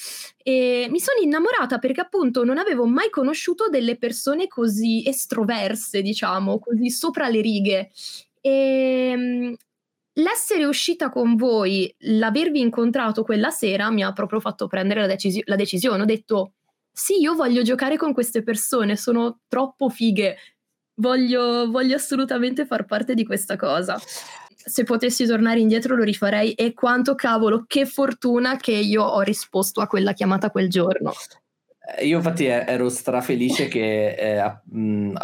E mi sono innamorata perché appunto non avevo mai conosciuto delle persone così estroverse, diciamo, così sopra le righe. E ehm, l'essere uscita con voi, l'avervi incontrato quella sera mi ha proprio fatto prendere la, decisi- la decisione. Ho detto, sì, io voglio giocare con queste persone, sono troppo fighe, voglio, voglio assolutamente far parte di questa cosa. Se potessi tornare indietro lo rifarei e quanto cavolo, che fortuna che io ho risposto a quella chiamata quel giorno. Eh, io infatti ero strafelice che eh, mh,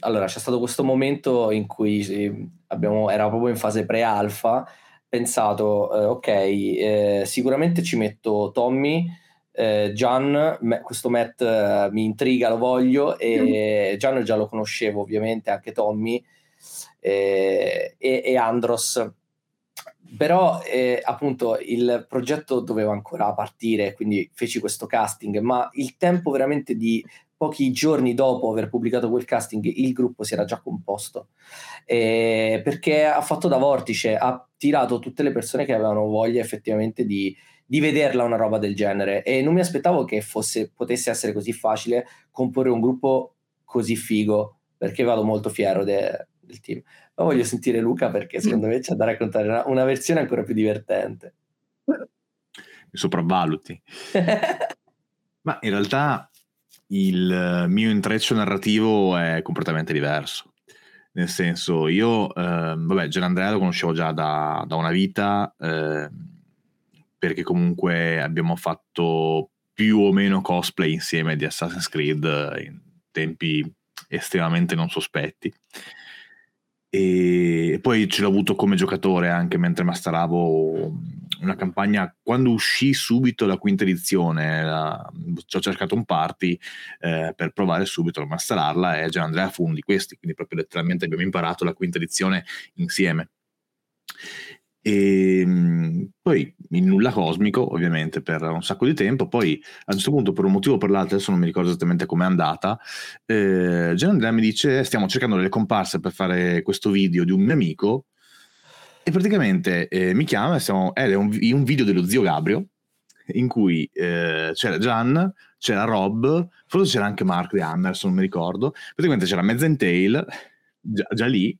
allora c'è stato questo momento in cui abbiamo, era proprio in fase pre-alfa, pensato, eh, ok, eh, sicuramente ci metto Tommy, eh, Gian, me, questo Matt eh, mi intriga, lo voglio, e mm. Gian già lo conoscevo ovviamente, anche Tommy eh, e, e, Andros. Però eh, appunto il progetto doveva ancora partire, quindi feci questo casting, ma il tempo veramente di pochi giorni dopo aver pubblicato quel casting il gruppo si era già composto perché ha fatto da vortice, ha tirato tutte le persone che avevano voglia effettivamente di, di vederla una roba del genere. E non mi aspettavo che fosse, potesse essere così facile comporre un gruppo così figo perché vado molto fiero de, del team. Ma voglio sentire Luca perché secondo me c'è da raccontare una, una versione ancora più divertente. Mi sopravvaluti. <laughs> Ma in realtà il mio intreccio narrativo è completamente diverso. Nel senso, io, eh, vabbè, Gianandrea lo conoscevo già da, da una vita, eh, perché comunque abbiamo fatto più o meno cosplay insieme di Assassin's Creed in tempi estremamente non sospetti. E poi ce l'ho avuto come giocatore anche mentre masteravo una campagna quando uscì subito la quinta edizione la, ci ho cercato un party eh, per provare subito a masterarla e Gian Andrea fu uno di questi quindi proprio letteralmente abbiamo imparato la quinta edizione insieme E mh, poi il nulla cosmico, ovviamente, per un sacco di tempo. Poi a certo punto, per un motivo o per l'altro, adesso non mi ricordo esattamente com'è andata. Eh, Gian Andrea mi dice: Stiamo cercando delle comparse per fare questo video di un mio amico. E praticamente eh, mi chiama, siamo, ed è un, un, video dello zio Gabrio, in cui eh, c'era Gian, c'era Rob, forse c'era anche Mark di Hammer, non mi ricordo. Praticamente c'era Mezzentail, già, già lì,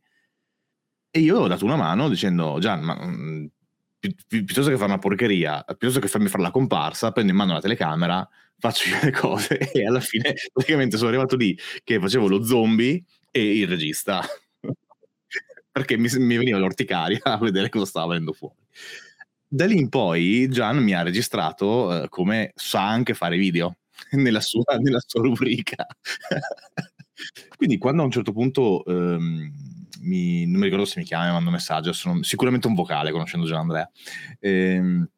e io ho dato una mano dicendo, Gian, ma mm, pi- pi- piuttosto che fare una porcheria, piuttosto che farmi fare la comparsa, prendo in mano la telecamera, faccio io le cose <laughs> e alla fine praticamente sono arrivato lì che facevo lo zombie e il regista. <laughs> Perché mi, mi veniva l'orticaria a vedere cosa stava venendo fuori. Da lì in poi Gian mi ha registrato eh, come sa anche fare video <laughs> nella sua, nella sua rubrica. Quindi quando a un certo punto ehm, mi, non mi ricordo se mi chiama, mi manda un messaggio, sono sicuramente un vocale conoscendo Gian Andrea. Ehm,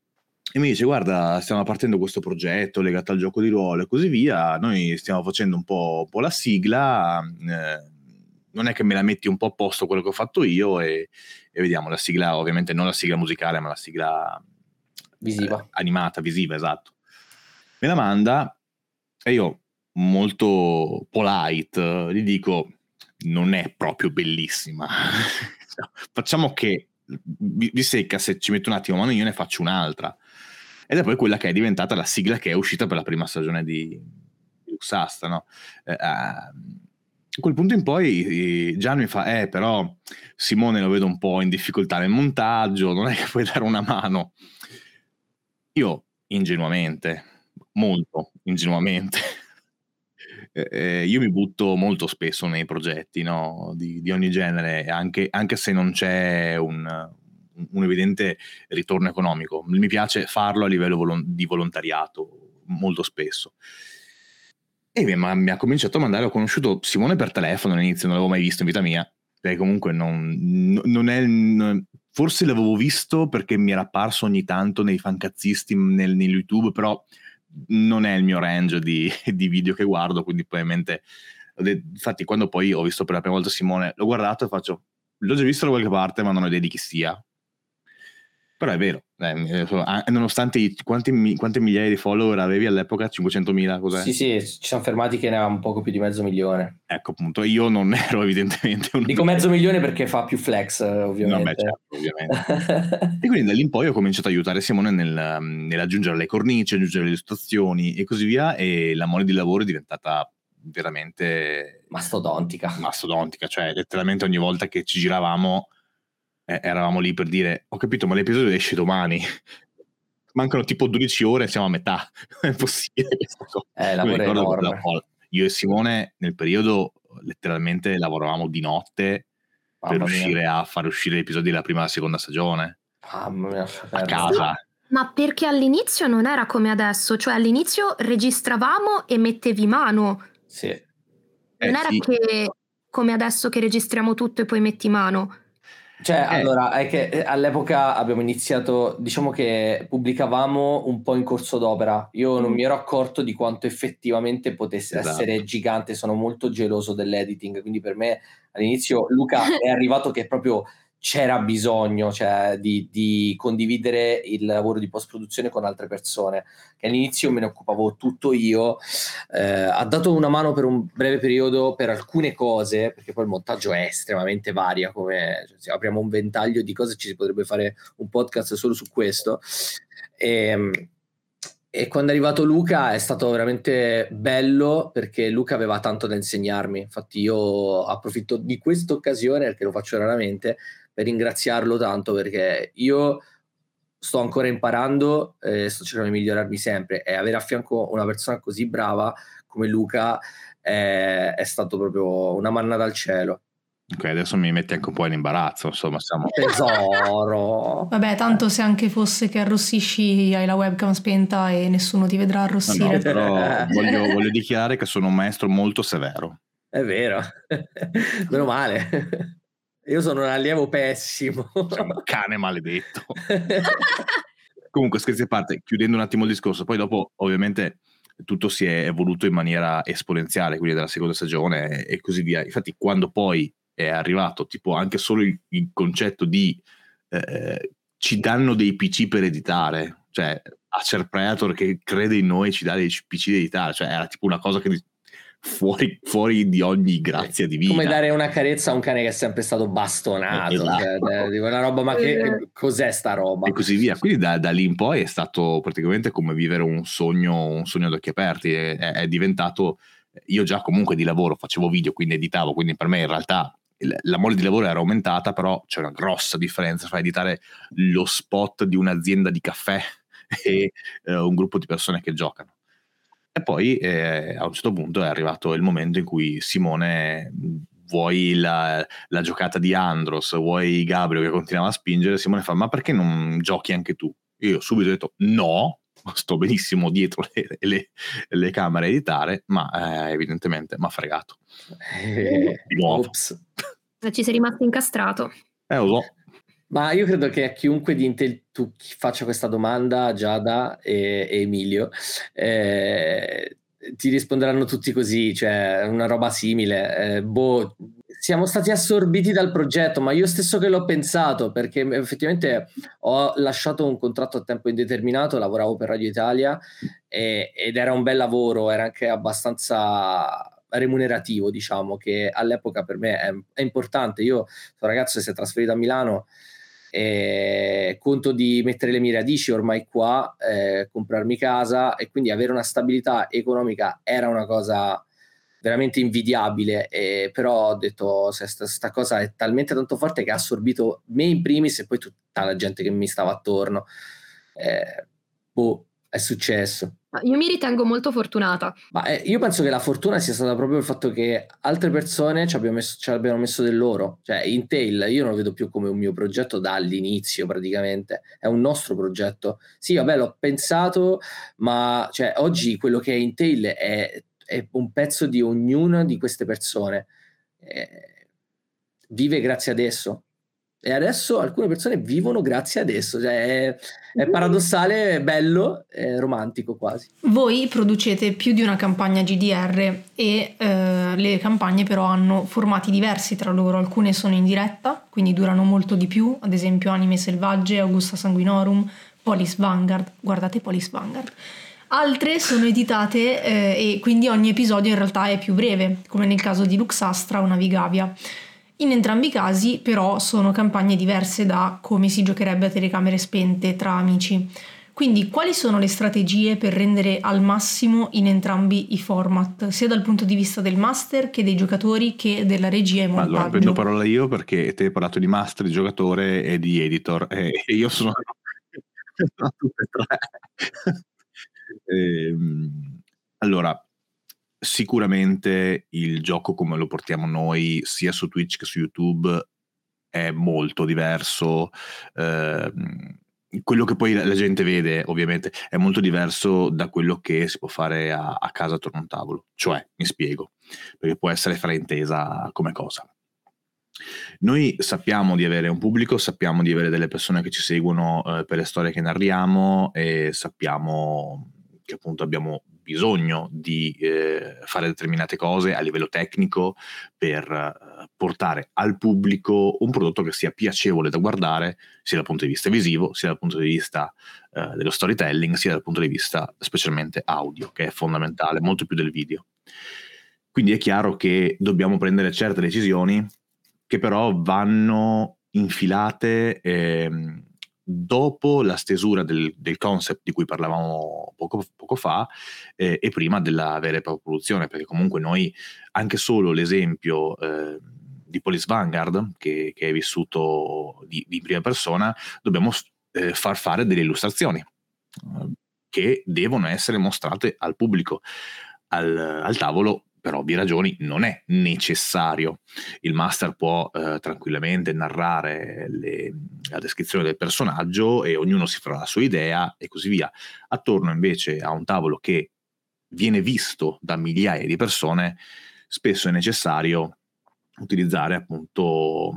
e mi dice guarda stiamo partendo questo progetto legato al gioco di ruolo e così via noi stiamo facendo un po', un po la sigla eh, non è che me la metti un po' a posto quello che ho fatto io e, e vediamo la sigla ovviamente non la sigla musicale ma la sigla visiva eh, animata visiva esatto me la manda e io molto polite gli dico non è proprio bellissima. <laughs> Facciamo che vi, secca se ci metto un attimo mano io ne faccio un'altra. Ed è poi quella che è diventata la sigla che è uscita per la prima stagione di Luxasta, no? Eh, a quel punto in poi Gian mi fa, eh però Simone lo vedo un po' in difficoltà nel montaggio, non è che puoi dare una mano. Io ingenuamente, molto ingenuamente, eh, eh, io mi butto molto spesso nei progetti no? di, di, ogni genere, anche, anche, se non c'è un, un, evidente ritorno economico. Mi piace farlo a livello volo- di volontariato molto spesso. E mi, ma, mi ha cominciato a mandare, ho conosciuto Simone per telefono all'inizio, non l'avevo mai visto in vita mia, perché comunque non, non è... Non, forse l'avevo visto perché mi era apparso ogni tanto nei fancazzisti nel, nel YouTube, però non è il mio range di, <laughs> di video che guardo, quindi probabilmente... Infatti quando poi ho visto per la prima volta Simone, l'ho guardato e faccio, l'ho già visto da qualche parte ma non ho idea di chi sia. Però è vero, eh, nonostante quanti, quante migliaia di follower avevi all'epoca? 500.000? Cos'è? Sì, sì, ci siamo fermati che ne aveva un poco più di mezzo milione. Ecco appunto, io non <laughs> ero evidentemente un... Dico mezzo milione perché fa più flex, ovviamente. No, beh, certo, ovviamente. <laughs> e quindi da lì in poi ho cominciato a aiutare Simone nel, nell'aggiungere le cornici, aggiungere le illustrazioni e così via e la mole di lavoro è diventata veramente... Mastodontica. Mastodontica, cioè letteralmente ogni volta che ci giravamo eh, eravamo lì per dire, ho capito, ma l'episodio esce domani. <laughs> Mancano tipo 12 ore, siamo a metà. <laughs> è possibile questa cosa. Eh, lavoro enorme. Io e Simone nel periodo letteralmente lavoravamo di notte Mamma per riuscire a far uscire gli episodi della prima e seconda stagione. Mamma mia, a casa. Ma perché all'inizio non era come adesso, cioè all'inizio registravamo e mettevi mano. Sì. Non eh, era sì. che come adesso che registriamo tutto e poi metti mano. Cioè, eh. allora, è che eh, all'epoca abbiamo iniziato, diciamo che pubblicavamo un po' in corso d'opera. Io non mm. mi ero accorto di quanto effettivamente potesse esatto. essere gigante, sono molto geloso dell'editing, quindi per me all'inizio Luca <laughs> è arrivato che proprio c'era bisogno cioè, di, di, condividere il lavoro di post-produzione con altre persone, che all'inizio me ne occupavo tutto io, eh, ha dato una mano per un breve periodo per alcune cose, perché poi il montaggio è estremamente varia, come cioè, apriamo un ventaglio di cose, ci si potrebbe fare un podcast solo su questo. E, ehm, e quando è arrivato Luca è stato veramente bello perché Luca aveva tanto da insegnarmi. Infatti, io approfitto di questa occasione, perché lo faccio raramente, per ringraziarlo tanto perché io sto ancora imparando e sto cercando di migliorarmi sempre e avere a fianco una persona così brava come Luca è, è stato proprio una manna dal cielo. Ok, adesso mi metti anche un po' in imbarazzo, insomma, siamo... <laughs> Tesoro! Vabbè, tanto se anche fosse che arrossisci hai la webcam spenta e nessuno ti vedrà arrossire. No, no, però <laughs> voglio, voglio dichiarare che sono un maestro molto severo. È vero, <laughs> meno male. Io sono un allievo pessimo. Sei un <laughs> cane maledetto. <laughs> Comunque, scherzi a parte, chiudendo un attimo il discorso, poi dopo ovviamente tutto si è evoluto in maniera esponenziale, quindi dalla seconda stagione e così via. Infatti, quando poi è arrivato tipo anche solo il, il concetto di eh, ci danno dei PC per editare, cioè Acer Predator che crede in noi ci dà dei PC da editare, cioè era tipo una cosa che fuori, fuori di ogni grazia divina. Come dare una carezza a un cane che è sempre stato bastonato, Esatto. cioè, di una roba, ma che cos'è sta roba? e così via. Quindi da, da lì in poi è stato praticamente come vivere un sogno, un sogno ad occhi aperti. È, è diventato. Io già comunque di lavoro facevo video, quindi editavo, quindi per me in realtà la mole di lavoro era aumentata, però c'è una grossa differenza fra editare lo spot di un'azienda di caffè <laughs> e eh, un gruppo di persone che giocano. E poi eh, a un certo punto è arrivato il momento in cui Simone vuoi la, la giocata di Andros, vuoi Gabriel che continuava a spingere, Simone fa ma perché non giochi anche tu? Io subito ho detto no, sto benissimo dietro le, le- le camere a editare, ma eh, evidentemente mi ha fregato. Eh, Di nuovo. ops. Ci sei rimasto incastrato. Eh, lo so. Ma io credo che a chiunque di Intel tu faccia questa domanda, Giada e, e Emilio, eh, ti risponderanno tutti così, cioè una roba simile. Eh, boh, siamo stati assorbiti dal progetto, ma io stesso che l'ho pensato, perché effettivamente ho lasciato un contratto a tempo indeterminato, lavoravo per Radio Italia e- ed era un bel lavoro, era anche abbastanza remunerativo, diciamo, che all'epoca per me è, è importante. Io sono ragazzo si è trasferito a Milano e conto di mettere le mie radici ormai qua, eh, comprarmi casa e quindi avere una stabilità economica era una cosa veramente invidiabile, e però ho detto se sta, sta cosa è talmente tanto forte che ha assorbito me in primis e poi tutta la gente che mi stava attorno. Eh, boh, è successo. Io mi ritengo molto fortunata. Ma eh, io penso che la fortuna sia stata proprio il fatto che altre persone ci abbiano messo, ci abbiano messo del loro. Cioè, Intel io non lo vedo più come un mio progetto dall'inizio, praticamente. È un nostro progetto. Sì, vabbè, l'ho pensato, ma cioè, oggi quello che è Intel è, è un pezzo di ognuna di queste persone. Eh, vive grazie ad esso. E adesso alcune persone vivono grazie ad esso. Cioè, è, è paradossale, è bello, è romantico quasi. Voi producete più di una campagna GDR e eh, le campagne però hanno formati diversi tra loro, alcune sono in diretta, quindi durano molto di più, ad esempio Anime Selvagge, Augusta Sanguinorum, Polis Vanguard, guardate Polis Vanguard. Altre sono editate eh, e quindi ogni episodio in realtà è più breve, come nel caso di Luxastra o Navigavia. In entrambi i casi però sono campagne diverse da come si giocherebbe a telecamere spente tra amici. Quindi quali sono le strategie per rendere al massimo in entrambi i format, sia dal punto di vista del master che dei giocatori che della regia e montaggio? allora prendo parola io perché te hai parlato di master, di giocatore e di editor e io sono, <laughs> sono tutte e tre. Allora, <laughs> sicuramente il gioco come lo portiamo noi sia su Twitch che su YouTube è molto diverso. ehm, quello che poi la gente vede ovviamente è molto diverso da quello che si può fare a, a casa attorno a un tavolo. Cioè, mi spiego, perché può essere fraintesa come cosa. Noi sappiamo di avere un pubblico, sappiamo di avere delle persone che ci seguono eh, per le storie che narriamo e sappiamo che appunto abbiamo bisogno di eh, fare determinate cose a livello tecnico per eh, portare al pubblico un prodotto che sia piacevole da guardare sia dal punto di vista visivo, sia dal punto di vista eh, dello storytelling, sia dal punto di vista specialmente audio, che è fondamentale, molto più del video. Quindi è chiaro che dobbiamo prendere certe decisioni che però vanno infilate ehm, dopo la stesura del, del concept di cui parlavamo poco, poco fa eh, e prima della vera e propria produzione, perché comunque noi anche solo l'esempio eh, di Police Vanguard, che, che è vissuto di, di prima persona, dobbiamo eh, far fare delle illustrazioni eh, che devono essere mostrate al pubblico. Al, al tavolo per ovvie ragioni non è necessario. Il master può eh, tranquillamente narrare le, la descrizione del personaggio e ognuno si farà la sua idea e così via. Attorno invece a un tavolo che viene visto da migliaia di persone, spesso è necessario utilizzare appunto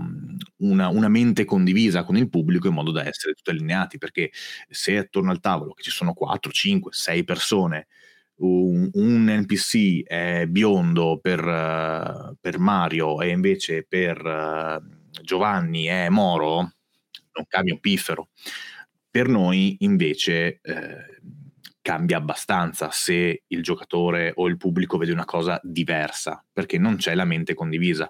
una, una, mente condivisa con il pubblico in modo da essere tutti allineati perché se attorno al tavolo che ci sono 4, 5, 6 persone un, un NPC è biondo per, per, Mario e invece per uh, Giovanni è Moro, non cambia un piffero. Per noi invece eh, cambia abbastanza se il giocatore o il pubblico vede una cosa diversa, perché non c'è la mente condivisa.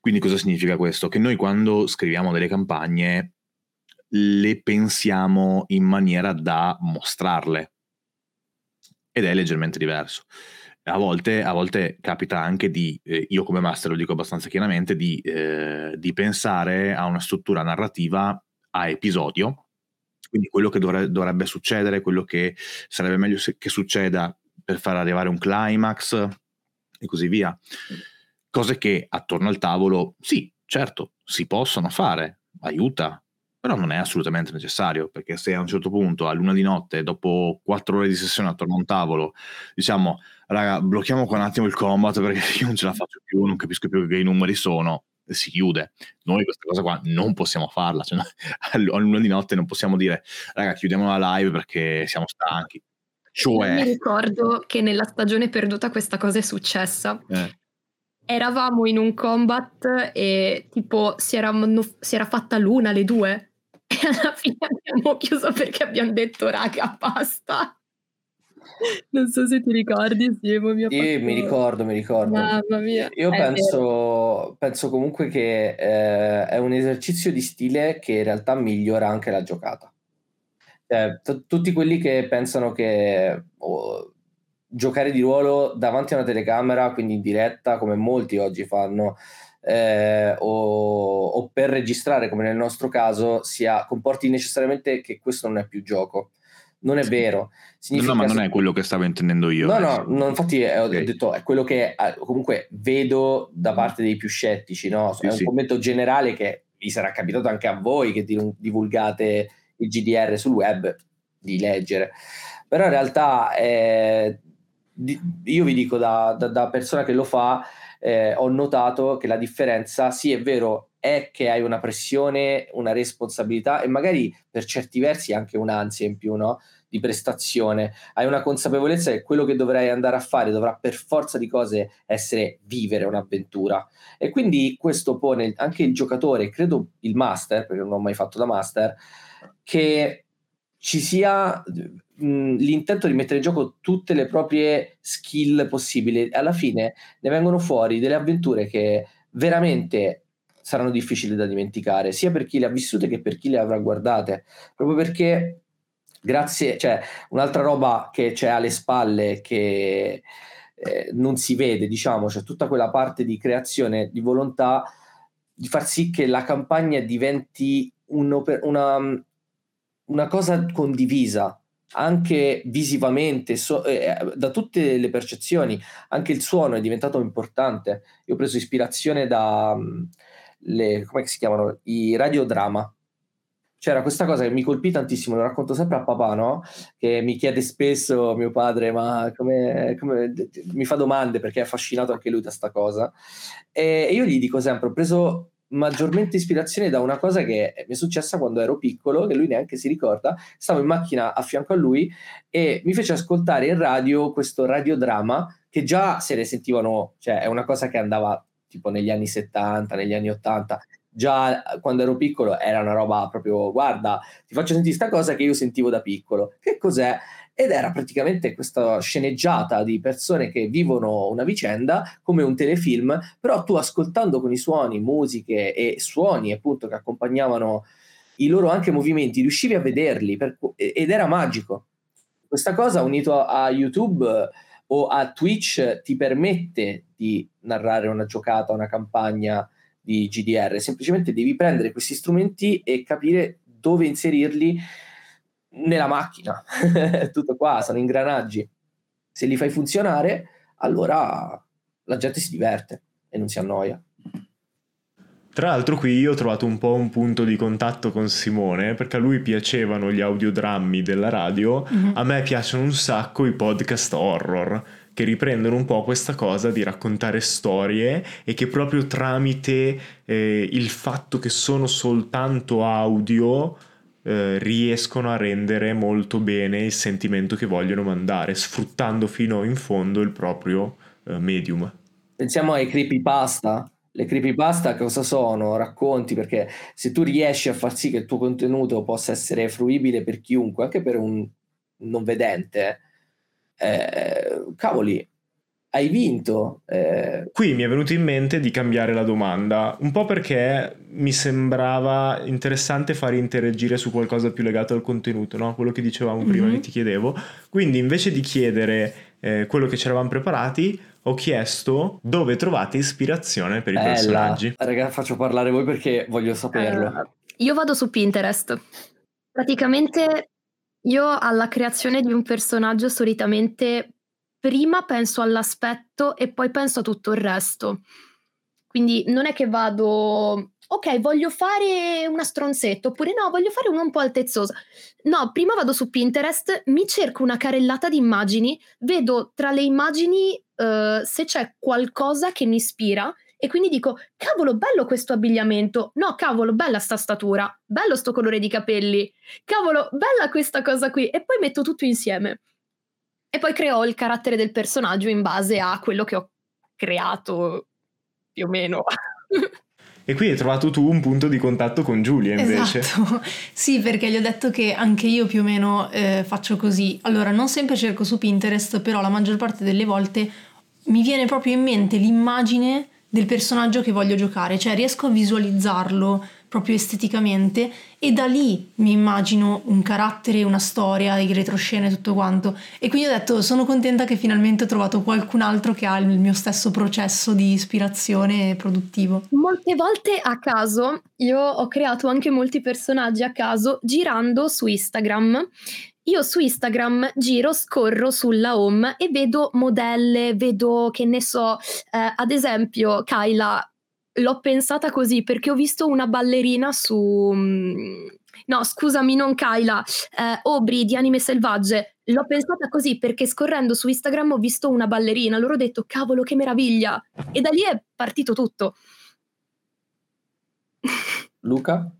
Quindi cosa significa questo? Che noi quando scriviamo delle campagne le pensiamo in maniera da mostrarle ed è leggermente diverso. A volte, a volte capita anche di, eh, io come master lo dico abbastanza chiaramente, di, eh, di pensare a una struttura narrativa a episodio quindi quello che dovre- dovrebbe succedere, quello che sarebbe meglio se- che succeda per far arrivare un climax e così via. Cose che attorno al tavolo, sì, certo, si possono fare, aiuta, però non è assolutamente necessario, perché se a un certo punto, a luna di notte, dopo quattro ore di sessione attorno a un tavolo, diciamo, raga, blocchiamo qua un attimo il combat perché <laughs> io non ce la faccio più, non capisco più che i numeri sono, si chiude. Noi questa cosa qua non possiamo farla, cioè, <laughs> a luna di notte non possiamo dire raga chiudiamo la live perché siamo stanchi. Cioè... Mi ricordo che nella stagione perduta questa cosa è successa. Eh. Eravamo in un combat e tipo si era, si era fatta l'una alle due e alla fine abbiamo chiuso perché abbiamo detto raga basta. Non so se ti ricordi, sì, mi, mi ricordo, mi ricordo. Mamma mia. Io penso, penso, comunque che eh, è un esercizio di stile che in realtà migliora anche la giocata. Cioè, t- tutti quelli che pensano che oh, giocare di ruolo davanti a una telecamera, quindi in diretta, come molti oggi fanno, eh, o, o, per registrare, come nel nostro caso, sia, comporti necessariamente che questo non è più gioco non è vero. Significa no, ma non è quello che stavo intendendo io. No, no, no infatti eh, okay. ho detto è quello che eh, comunque vedo da parte dei più scettici, no? Sì, è un sì. commento generale che vi sarà capitato anche a voi che divulgate il GDR sul web di leggere. Però in realtà eh, io vi dico da, da, da persona che lo fa, eh, ho notato che la differenza, sì è vero, è che hai una pressione, una responsabilità e magari per certi versi anche un'ansia in più, no? Di prestazione. Hai una consapevolezza che quello che dovrai andare a fare dovrà per forza di cose essere vivere un'avventura. E quindi questo pone anche il giocatore, credo il master, perché non ho mai fatto da master, che ci sia l'intento di mettere in gioco tutte le proprie skill possibili. Alla fine ne vengono fuori delle avventure che veramente saranno difficili da dimenticare, sia per chi le ha vissute che per chi le avrà guardate, proprio perché grazie, cioè un'altra roba che c'è alle spalle che eh, non si vede, diciamo, cioè tutta quella parte di creazione, di volontà di far sì che la campagna diventi una, una cosa condivisa, anche visivamente, so, eh, da tutte le percezioni, anche il suono è diventato importante. Io ho preso ispirazione da, le, come si chiamano, i radiodrama. C'era questa cosa che mi colpì tantissimo, lo racconto sempre a papà, no? Che mi chiede spesso mio padre, ma come, come mi fa domande perché è affascinato anche lui da sta cosa. E io gli dico sempre, ho preso maggiormente ispirazione da una cosa che mi è successa quando ero piccolo, che lui neanche si ricorda. Stavo in macchina a fianco a lui e mi fece ascoltare in radio questo radiodrama che già se ne sentivano, cioè è una cosa che andava tipo negli anni 70, negli anni 80, già quando ero piccolo era una roba proprio, guarda, ti faccio sentire questa cosa che io sentivo da piccolo. Che cos'è? Ed era praticamente questa sceneggiata di persone che vivono una vicenda come un telefilm, però tu ascoltando con i suoni, musiche e suoni appunto che accompagnavano i loro anche movimenti, riuscivi a vederli per, ed era magico. Questa cosa unito a, a YouTube o a Twitch ti permette di narrare una giocata, una campagna di GDR, semplicemente devi prendere questi strumenti e capire dove inserirli nella macchina. <laughs> Tutto qua, sono ingranaggi. Se li fai funzionare, allora la gente si diverte e non si annoia. Tra l'altro qui io ho trovato un po' un punto di contatto con Simone perché a lui piacevano gli audiodrammi della radio, mm-hmm. a me piacciono un sacco i podcast horror che riprendono un po' questa cosa di raccontare storie e che proprio tramite eh, il fatto che sono soltanto audio eh, riescono a rendere molto bene il sentimento che vogliono mandare, sfruttando fino in fondo il proprio eh, medium. Pensiamo ai creepypasta Le creepypasta cosa sono? Racconti, perché se tu riesci a far sì che il tuo contenuto possa essere fruibile per chiunque, anche per un non vedente, eh, cavoli, hai vinto. Eh. Qui mi è venuto in mente di cambiare la domanda, un po' perché mi sembrava interessante fare interagire su qualcosa più legato al contenuto, no? quello che dicevamo prima mm-hmm. che ti chiedevo. Quindi invece di chiedere eh, quello che ci eravamo preparati, ho chiesto dove trovate ispirazione per i Bella. personaggi. Raga, faccio parlare voi perché voglio saperlo. Uh, io vado su Pinterest. Praticamente io alla creazione di un personaggio solitamente prima penso all'aspetto e poi penso a tutto il resto. Quindi non è che vado, ok, voglio fare una stronzetta, oppure no, voglio fare una un po' altezzosa. No, prima vado su Pinterest, mi cerco una carellata di immagini, vedo tra le immagini uh, se c'è qualcosa che mi ispira e quindi dico, cavolo, bello questo abbigliamento. No, cavolo, bella sta statura. Bello sto colore di capelli. Cavolo, bella questa cosa qui. E poi metto tutto insieme. E poi creo il carattere del personaggio in base a quello che ho creato più o meno. <laughs> E qui hai trovato tu un punto di contatto con Giulia invece. Esatto, <laughs> sì perché gli ho detto che anche io più o meno eh, faccio così. Allora non sempre cerco su Pinterest, però la maggior parte delle volte mi viene proprio in mente l'immagine del personaggio che voglio giocare, cioè riesco a visualizzarlo proprio esteticamente e da lì mi immagino un carattere, una storia, i retroscene, tutto quanto. E quindi ho detto sono contenta che finalmente ho trovato qualcun altro che ha il mio stesso processo di ispirazione produttivo. Molte volte a caso, io ho creato anche molti personaggi a caso girando su Instagram io su Instagram giro, scorro sulla home e vedo modelle, vedo che ne so, eh, ad esempio, Kyla l'ho pensata così perché ho visto una ballerina su... Mm, no, scusami, non Kyla, eh, Obri di Anime Selvagge. L'ho pensata così perché scorrendo su Instagram ho visto una ballerina, loro ho detto cavolo che meraviglia e da lì è partito tutto. <laughs> Luca?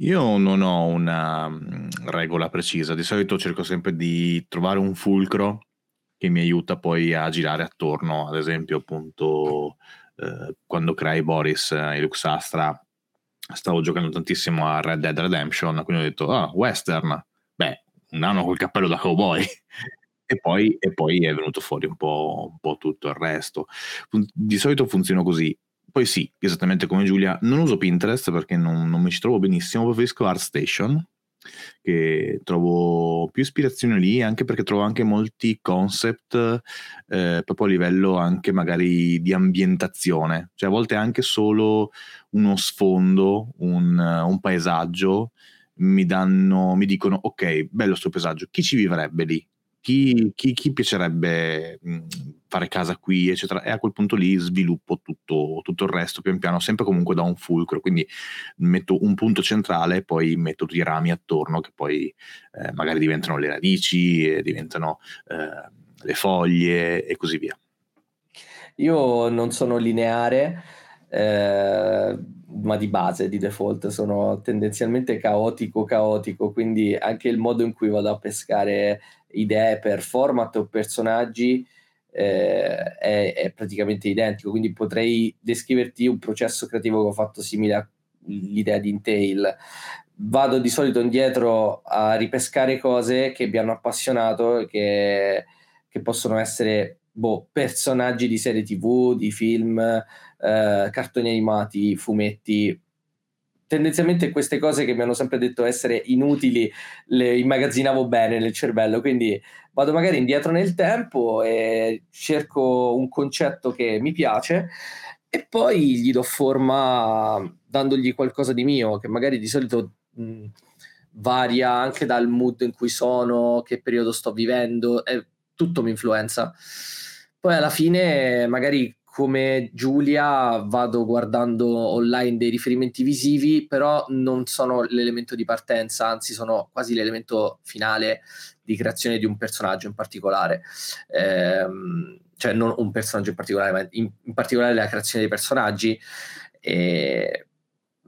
Io non ho una mm, regola precisa, di solito cerco sempre di trovare un fulcro che mi aiuta poi a girare attorno, ad esempio appunto eh, quando creai Boris e Lux Astra stavo giocando tantissimo a Red Dead Redemption, quindi ho detto, ah, western, beh, un anno col cappello da cowboy. e, poi, e poi è venuto fuori un po', un po' tutto il resto. Di solito funziona così. Poi sì, esattamente come Giulia, non uso Pinterest perché non, non mi ci trovo benissimo, preferisco ArtStation, che trovo più ispirazione lì, anche perché trovo anche molti concept eh, proprio a livello anche magari di ambientazione, cioè a volte anche solo uno sfondo, un, un paesaggio mi danno, mi dicono ok, bello sto paesaggio, chi ci vivrebbe lì? Chi, chi, chi piacerebbe fare casa qui, eccetera, e a quel punto lì sviluppo tutto, tutto, il resto pian piano, sempre comunque da un fulcro, quindi metto un punto centrale e poi metto tutti i rami attorno che poi eh, magari diventano le radici, diventano eh, le foglie e così via. Io non sono lineare, eh, ma di base, di default, sono tendenzialmente caotico, caotico, quindi anche il modo in cui vado a pescare idee per format o personaggi eh, è, è, praticamente identico, quindi potrei descriverti un processo creativo che ho fatto simile all'idea di Intail. Vado di solito indietro a ripescare cose che mi hanno appassionato che, che possono essere boh, personaggi di serie tv, di film, eh, cartoni animati, fumetti, tendenzialmente queste cose che mi hanno sempre detto essere inutili le immagazzinavo bene nel cervello, quindi vado magari indietro nel tempo e cerco un concetto che mi piace e poi gli do forma dandogli qualcosa di mio, che magari di solito mh, varia anche dal mood in cui sono, che periodo sto vivendo, e tutto mi influenza. Poi alla fine magari come Giulia vado guardando online dei riferimenti visivi, però non sono l'elemento di partenza, anzi sono quasi l'elemento finale di creazione di un personaggio in particolare. Eh, cioè non un personaggio in particolare, ma in, in particolare la creazione dei personaggi. E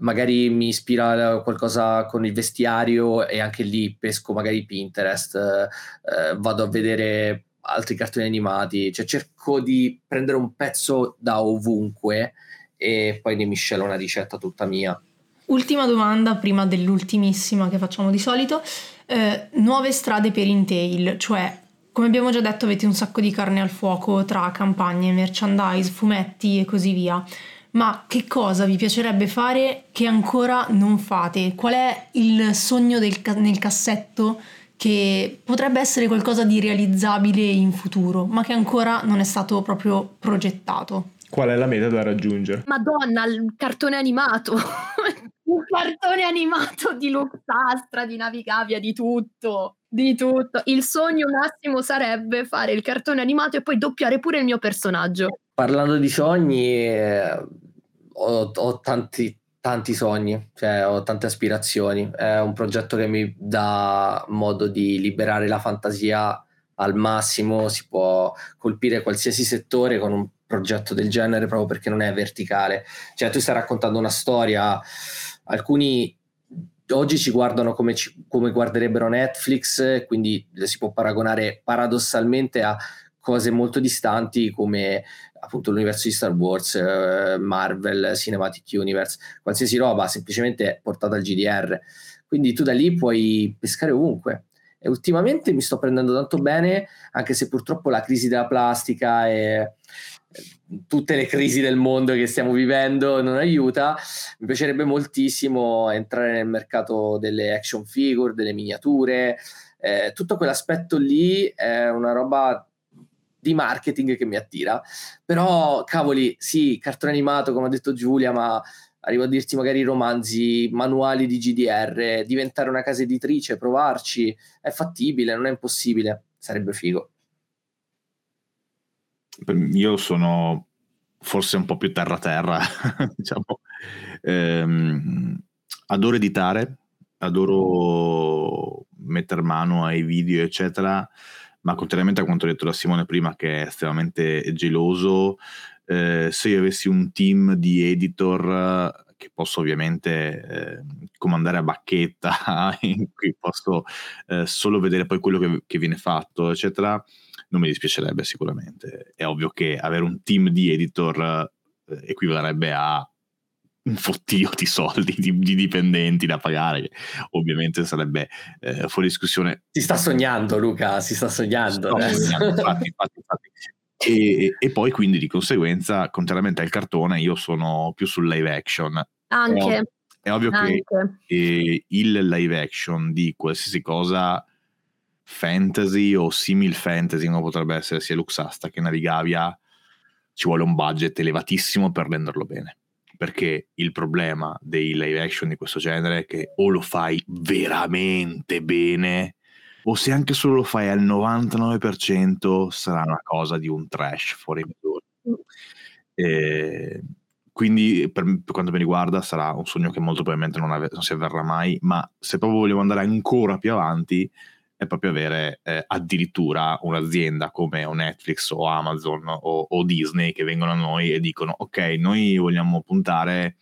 magari mi ispira qualcosa con il vestiario e anche lì pesco magari Pinterest, eh, vado a vedere altri cartoni animati, cioè cerco di prendere un pezzo da ovunque e poi ne miscelo una ricetta tutta mia. Ultima domanda prima dell'ultimissima che facciamo di solito. Eh, nuove strade per Intel, cioè come abbiamo già detto avete un sacco di carne al fuoco tra campagne, merchandise, fumetti e così via. Ma che cosa vi piacerebbe fare che ancora non fate? Qual è il sogno del, nel cassetto che potrebbe essere qualcosa di realizzabile in futuro, ma che ancora non è stato proprio progettato? Qual è la meta da raggiungere? Madonna, il cartone animato! <laughs> un cartone animato di Luxastra, di Navigavia, di tutto, di tutto. Il sogno massimo sarebbe fare il cartone animato e poi doppiare pure il mio personaggio. Parlando di sogni, eh, ho, ho tanti, tanti sogni, cioè ho tante aspirazioni. È un progetto che mi dà modo di liberare la fantasia al massimo, si può colpire qualsiasi settore con un progetto del genere proprio perché non è verticale. Cioè tu stai raccontando una storia alcuni oggi ci guardano come, ci, come guarderebbero Netflix, quindi si può paragonare paradossalmente a cose molto distanti come appunto l'universo di Star Wars, eh, Marvel, Cinematic Universe, qualsiasi roba semplicemente portata al GDR. Quindi tu da lì puoi pescare ovunque. E ultimamente mi sto prendendo tanto bene, anche se purtroppo la crisi della plastica e tutte le crisi del mondo che stiamo vivendo non aiuta. Mi piacerebbe moltissimo entrare nel mercato delle action figure, delle miniature, eh, tutto quell'aspetto lì è una roba di marketing che mi attira. Però, cavoli, sì, cartone animato, come ha detto Giulia, ma arrivo a dirti magari romanzi, manuali di GDR, diventare una casa editrice, provarci, è fattibile, non è impossibile, sarebbe figo io sono forse un po' più terra-terra, <laughs> diciamo. Ehm, adoro editare, adoro mettere mano ai video, eccetera, ma contrariamente a quanto detto da Simone prima, che è estremamente geloso, eh, se io avessi un team di editor che posso ovviamente eh, comandare a bacchetta, <laughs> in cui posso eh, solo vedere poi quello che, che viene fatto, eccetera, non mi dispiacerebbe sicuramente. È ovvio che avere un team di editor eh, equivalerebbe a un fottio di soldi di, di, dipendenti da pagare, che ovviamente sarebbe eh, fuori discussione. Si sta sognando, Luca, si sta sognando. Sognando infatti, infatti, infatti. E, e, poi quindi di conseguenza, contrariamente al cartone, io sono più sul live action. Anche. È ovvio, è ovvio Anche. che eh, il live action di qualsiasi cosa fantasy o simil fantasy, come potrebbe essere sia Luxasta che Navigavia, ci vuole un budget elevatissimo per renderlo bene. Perché il problema dei live action di questo genere è che o lo fai veramente bene, o se anche solo lo fai al 99% sarà una cosa di un trash fuori misura. E quindi per, per, quanto mi riguarda sarà un sogno che molto probabilmente non, ave- non si avverrà mai, ma se proprio vogliamo andare ancora più avanti, è proprio avere eh, addirittura un'azienda come Netflix o Amazon o, o, Disney che vengono a noi e dicono ok, noi vogliamo puntare,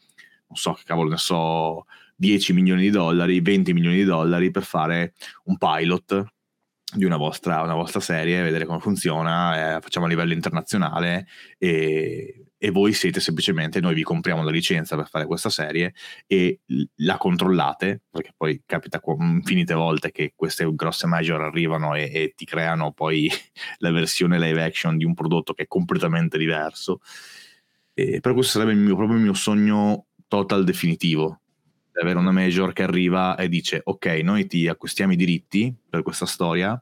non so che cavolo ne so, 10 milioni di dollari, 20 milioni di dollari per fare un pilot di una vostra, una vostra serie, vedere come funziona, eh, facciamo a livello internazionale e e voi siete semplicemente, noi vi compriamo la licenza per fare questa serie e la controllate, perché poi capita infinite volte che queste grosse major arrivano e, e ti creano poi <laughs> la versione live action di un prodotto che è completamente diverso. E per questo sarebbe il mio, proprio il mio sogno total definitivo, avere una major che arriva e dice ok, noi ti acquistiamo i diritti per questa storia,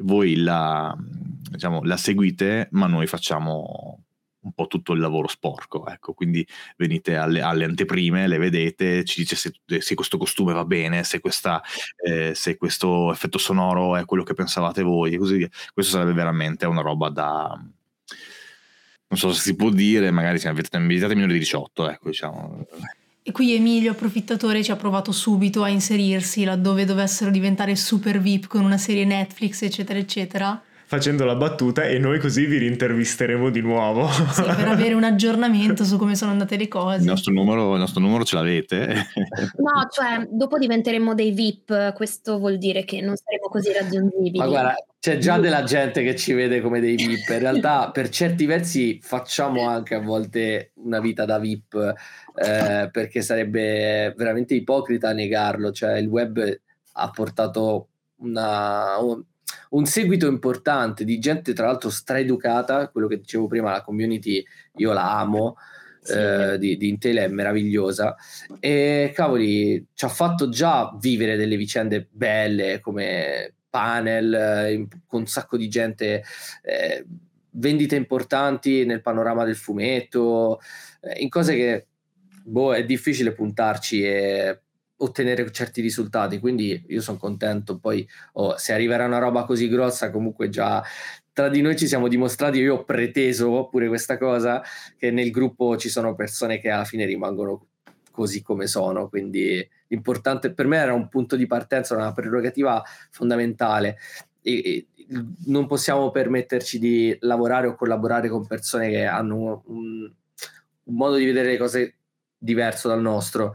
voi la, diciamo, la seguite, ma noi facciamo un po' tutto il lavoro sporco, ecco, quindi venite alle, alle anteprime, le vedete, ci dice se, se, questo costume va bene, se, questa, eh, se, questo effetto sonoro è quello che pensavate voi, e così via. Questo sarebbe veramente una roba da... non so se si può dire, magari siamo invitati minori di 18, ecco, diciamo. E qui Emilio, approfittatore, ci ha provato subito a inserirsi laddove dovessero diventare super VIP con una serie Netflix, eccetera, eccetera facendo la battuta e noi così vi rintervisteremo di nuovo. Sì, per <laughs> avere un aggiornamento su come sono andate le cose. Il nostro numero, il nostro numero ce l'avete? no, cioè dopo diventeremo dei VIP, questo vuol dire che non saremo così raggiungibili. Ma guarda, c'è già della gente che ci vede come dei VIP. In realtà, per certi versi, facciamo anche a volte una vita da VIP, eh, perché sarebbe veramente ipocrita negarlo. Cioè, il web ha portato una, un, seguito importante di gente, tra l'altro, straeducata. Quello che dicevo prima, la community, io la amo. Sì. eh, di, di Intel è meravigliosa e cavoli ci ha fatto già vivere delle vicende belle come panel eh, con un sacco di gente eh, vendite importanti nel panorama del fumetto eh, in cose che boh, è difficile puntarci e ottenere certi risultati quindi io sono contento. Poi oh, se arriverà una roba così grossa comunque già tra di noi ci siamo dimostrati io ho preteso pure questa cosa che nel gruppo ci sono persone che alla fine rimangono così come sono, quindi l'importante per me era un punto di partenza, una prerogativa fondamentale. E, e non possiamo permetterci di lavorare o collaborare con persone che hanno un, un modo di vedere le cose diverso dal nostro,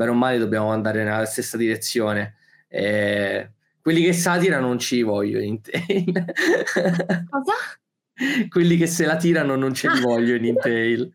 bene o male dobbiamo andare nella stessa direzione. E quelli che satirano non ci voglio in Intel. Cosa? quelli che se la tirano non ce li voglio in Intel.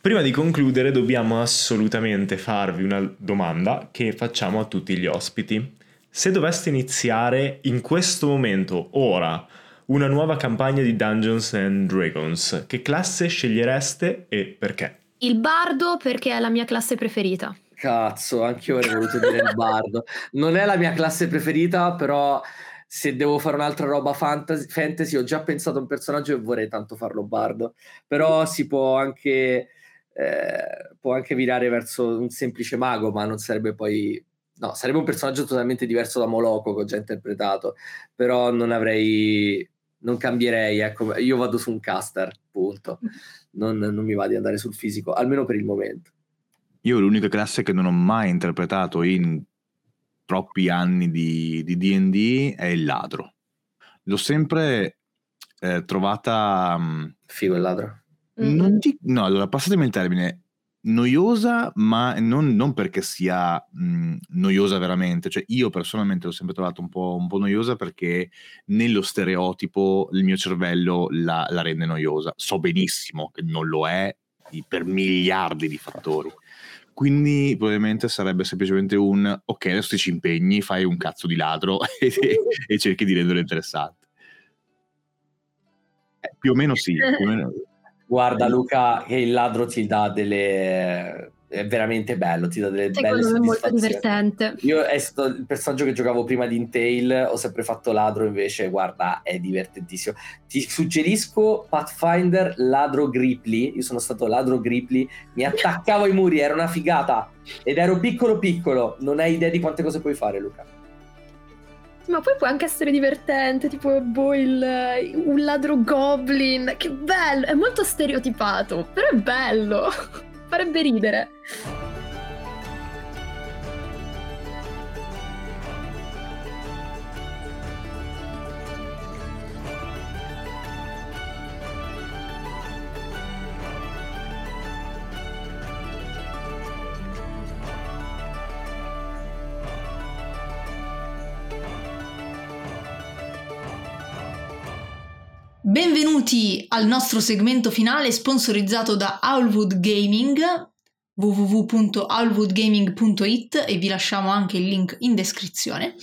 Prima di concludere dobbiamo assolutamente farvi una domanda che facciamo a tutti gli ospiti. Se doveste iniziare in questo momento, ora, una nuova campagna di Dungeons and Dragons, che classe scegliereste e perché? Il bardo perché è la mia classe preferita. Cazzo, anche io avrei voluto dire il bardo. Non è la mia classe preferita, però se devo fare un'altra roba fantasy, fantasy ho già pensato a un personaggio e vorrei tanto farlo bardo. Però si può anche, eh, può anche virare verso un semplice mago, ma non sarebbe poi... No, sarebbe un personaggio totalmente diverso da Moloco che ho già interpretato, però non avrei... Non cambierei, ecco, io vado su un caster, punto. Non, non mi va di andare sul fisico, almeno per il momento. Io l'unica classe che non ho mai interpretato in troppi anni di, di D&D è il ladro. L'ho sempre eh, trovata... mh, Figo il ladro. Mm. non ti- no, allora passatemi il termine, noiosa, ma non, non perché sia mh, noiosa veramente, cioè io personalmente l'ho sempre trovata un po', un po' noiosa perché nello stereotipo il mio cervello la, la rende noiosa. So benissimo che non lo è per miliardi di fattori. Quindi probabilmente sarebbe semplicemente un ok, adesso ti ci impegni, fai un cazzo di ladro <laughs> e, e cerchi di renderlo interessante. Eh, più o meno sì, o meno- Guarda Luca, che il ladro ti dà delle... è veramente bello, ti dà delle belle Secondo me è molto divertente. Io è stato il personaggio che giocavo prima di Intail, ho sempre fatto ladro invece, guarda, è divertentissimo. Ti suggerisco Pathfinder ladro Gripply, io sono stato ladro Gripply, mi attaccavo ai muri, era una figata ed ero piccolo piccolo, non hai idea di quante cose puoi fare Luca. Ma poi può anche essere divertente, tipo boh, il, un ladro goblin. Che bello! È molto stereotipato, però è bello. Farebbe ridere. Benvenuti al nostro segmento finale sponsorizzato da Owlwood Gaming www.owlwoodgaming.it e vi lasciamo anche il link in descrizione.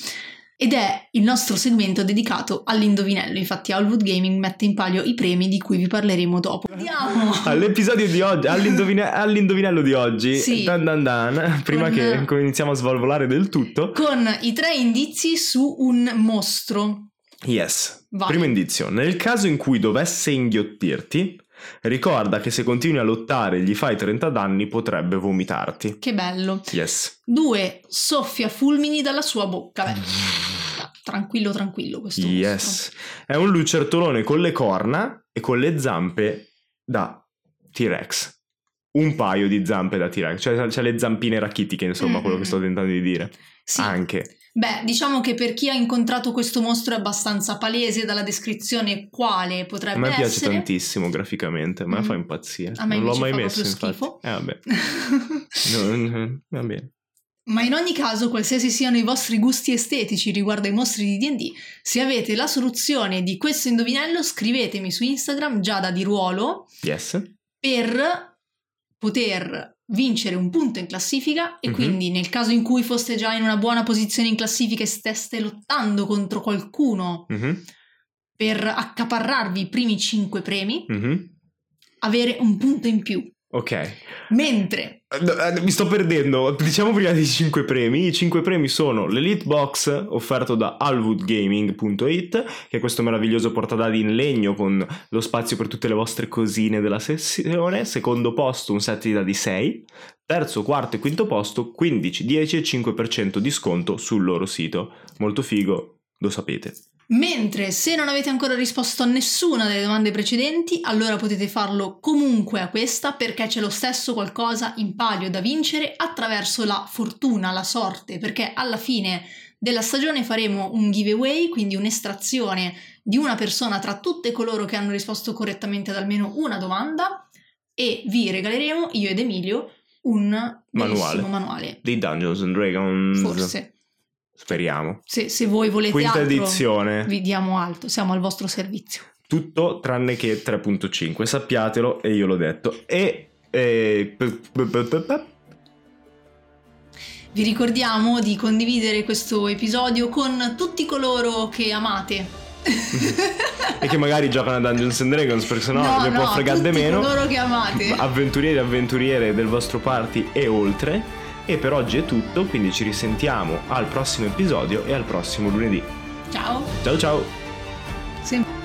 Ed è il nostro segmento dedicato all'indovinello. Infatti Owlwood Gaming mette in palio i premi di cui vi parleremo dopo. Andiamo! <laughs> All'episodio di oggi, all'indovine- all'indovinello di oggi, Sì. dan dan dan, prima Con- che iniziamo a svalvolare del tutto. con i tre indizi su un mostro Yes. Vai. Primo indizio. Nel caso in cui dovesse inghiottirti, ricorda che se continui a lottare e gli fai 30 danni potrebbe vomitarti. che bello Yes. 2 soffia fulmini dalla sua bocca Beh, tranquillo tranquillo questo mostro Yes. È un lucertolone con le corna e con le zampe da T-Rex. Un paio di zampe da T-Rex, cioè c'ha le zampine rachitiche, insomma, Mm, quello che sto tentando di dire. Sì. Anche. Beh, diciamo che per chi ha incontrato questo mostro è abbastanza palese dalla descrizione quale potrebbe A me piace essere. tantissimo graficamente, a me Mm. fa impazzire. A me non l'ho mai messo, infatti. schifo. Eh, vabbè. <laughs> No, no, va bene. Ma in ogni caso, qualsiasi siano i vostri gusti estetici riguardo ai mostri di D&D, se avete la soluzione di questo indovinello, scrivetemi su Instagram Giada di Ruolo Yes. per poter vincere un punto in classifica e Mhm. quindi nel caso in cui foste già in una buona posizione in classifica e steste lottando contro qualcuno Mhm, per accaparrarvi i primi 5 premi, mhm. avere un punto in più. Ok. Mentre Mi sto perdendo. Diciamo prima dei 5 premi. I 5 premi sono l'Elite Box offerto da alwoodgaming.it, che è questo meraviglioso portadadi in legno con lo spazio per tutte le vostre cosine della sessione. Secondo posto un set di dadi 6. Terzo, quarto e quinto posto 15, 10 e 5% di sconto sul loro sito. Molto figo, lo sapete. Mentre se non avete ancora risposto a nessuna delle domande precedenti, allora potete farlo comunque a questa perché c'è lo stesso qualcosa in palio da vincere attraverso la fortuna, la sorte, perché alla fine della stagione faremo un giveaway, quindi un'estrazione di una persona tra tutte coloro che hanno risposto correttamente ad almeno una domanda e vi regaleremo, io ed Emilio, un bellissimo manuale. Dei Dungeons and Dragons. Forse, Speriamo. se, se voi volete Quinta altro, edizione. vi diamo alto, siamo al vostro servizio. Tutto tranne che 3.5, sappiatelo e io l'ho detto. E... e- Vi ricordiamo di condividere questo episodio con tutti coloro che amate. e che magari giocano a Dungeons and Dragons perché sennò ne può fregare di tutti meno. coloro che amate. Avventurieri e avventuriere del vostro party e oltre. E per oggi è tutto, quindi ci risentiamo al prossimo episodio e al prossimo lunedì. Ciao. Ciao ciao! Sem-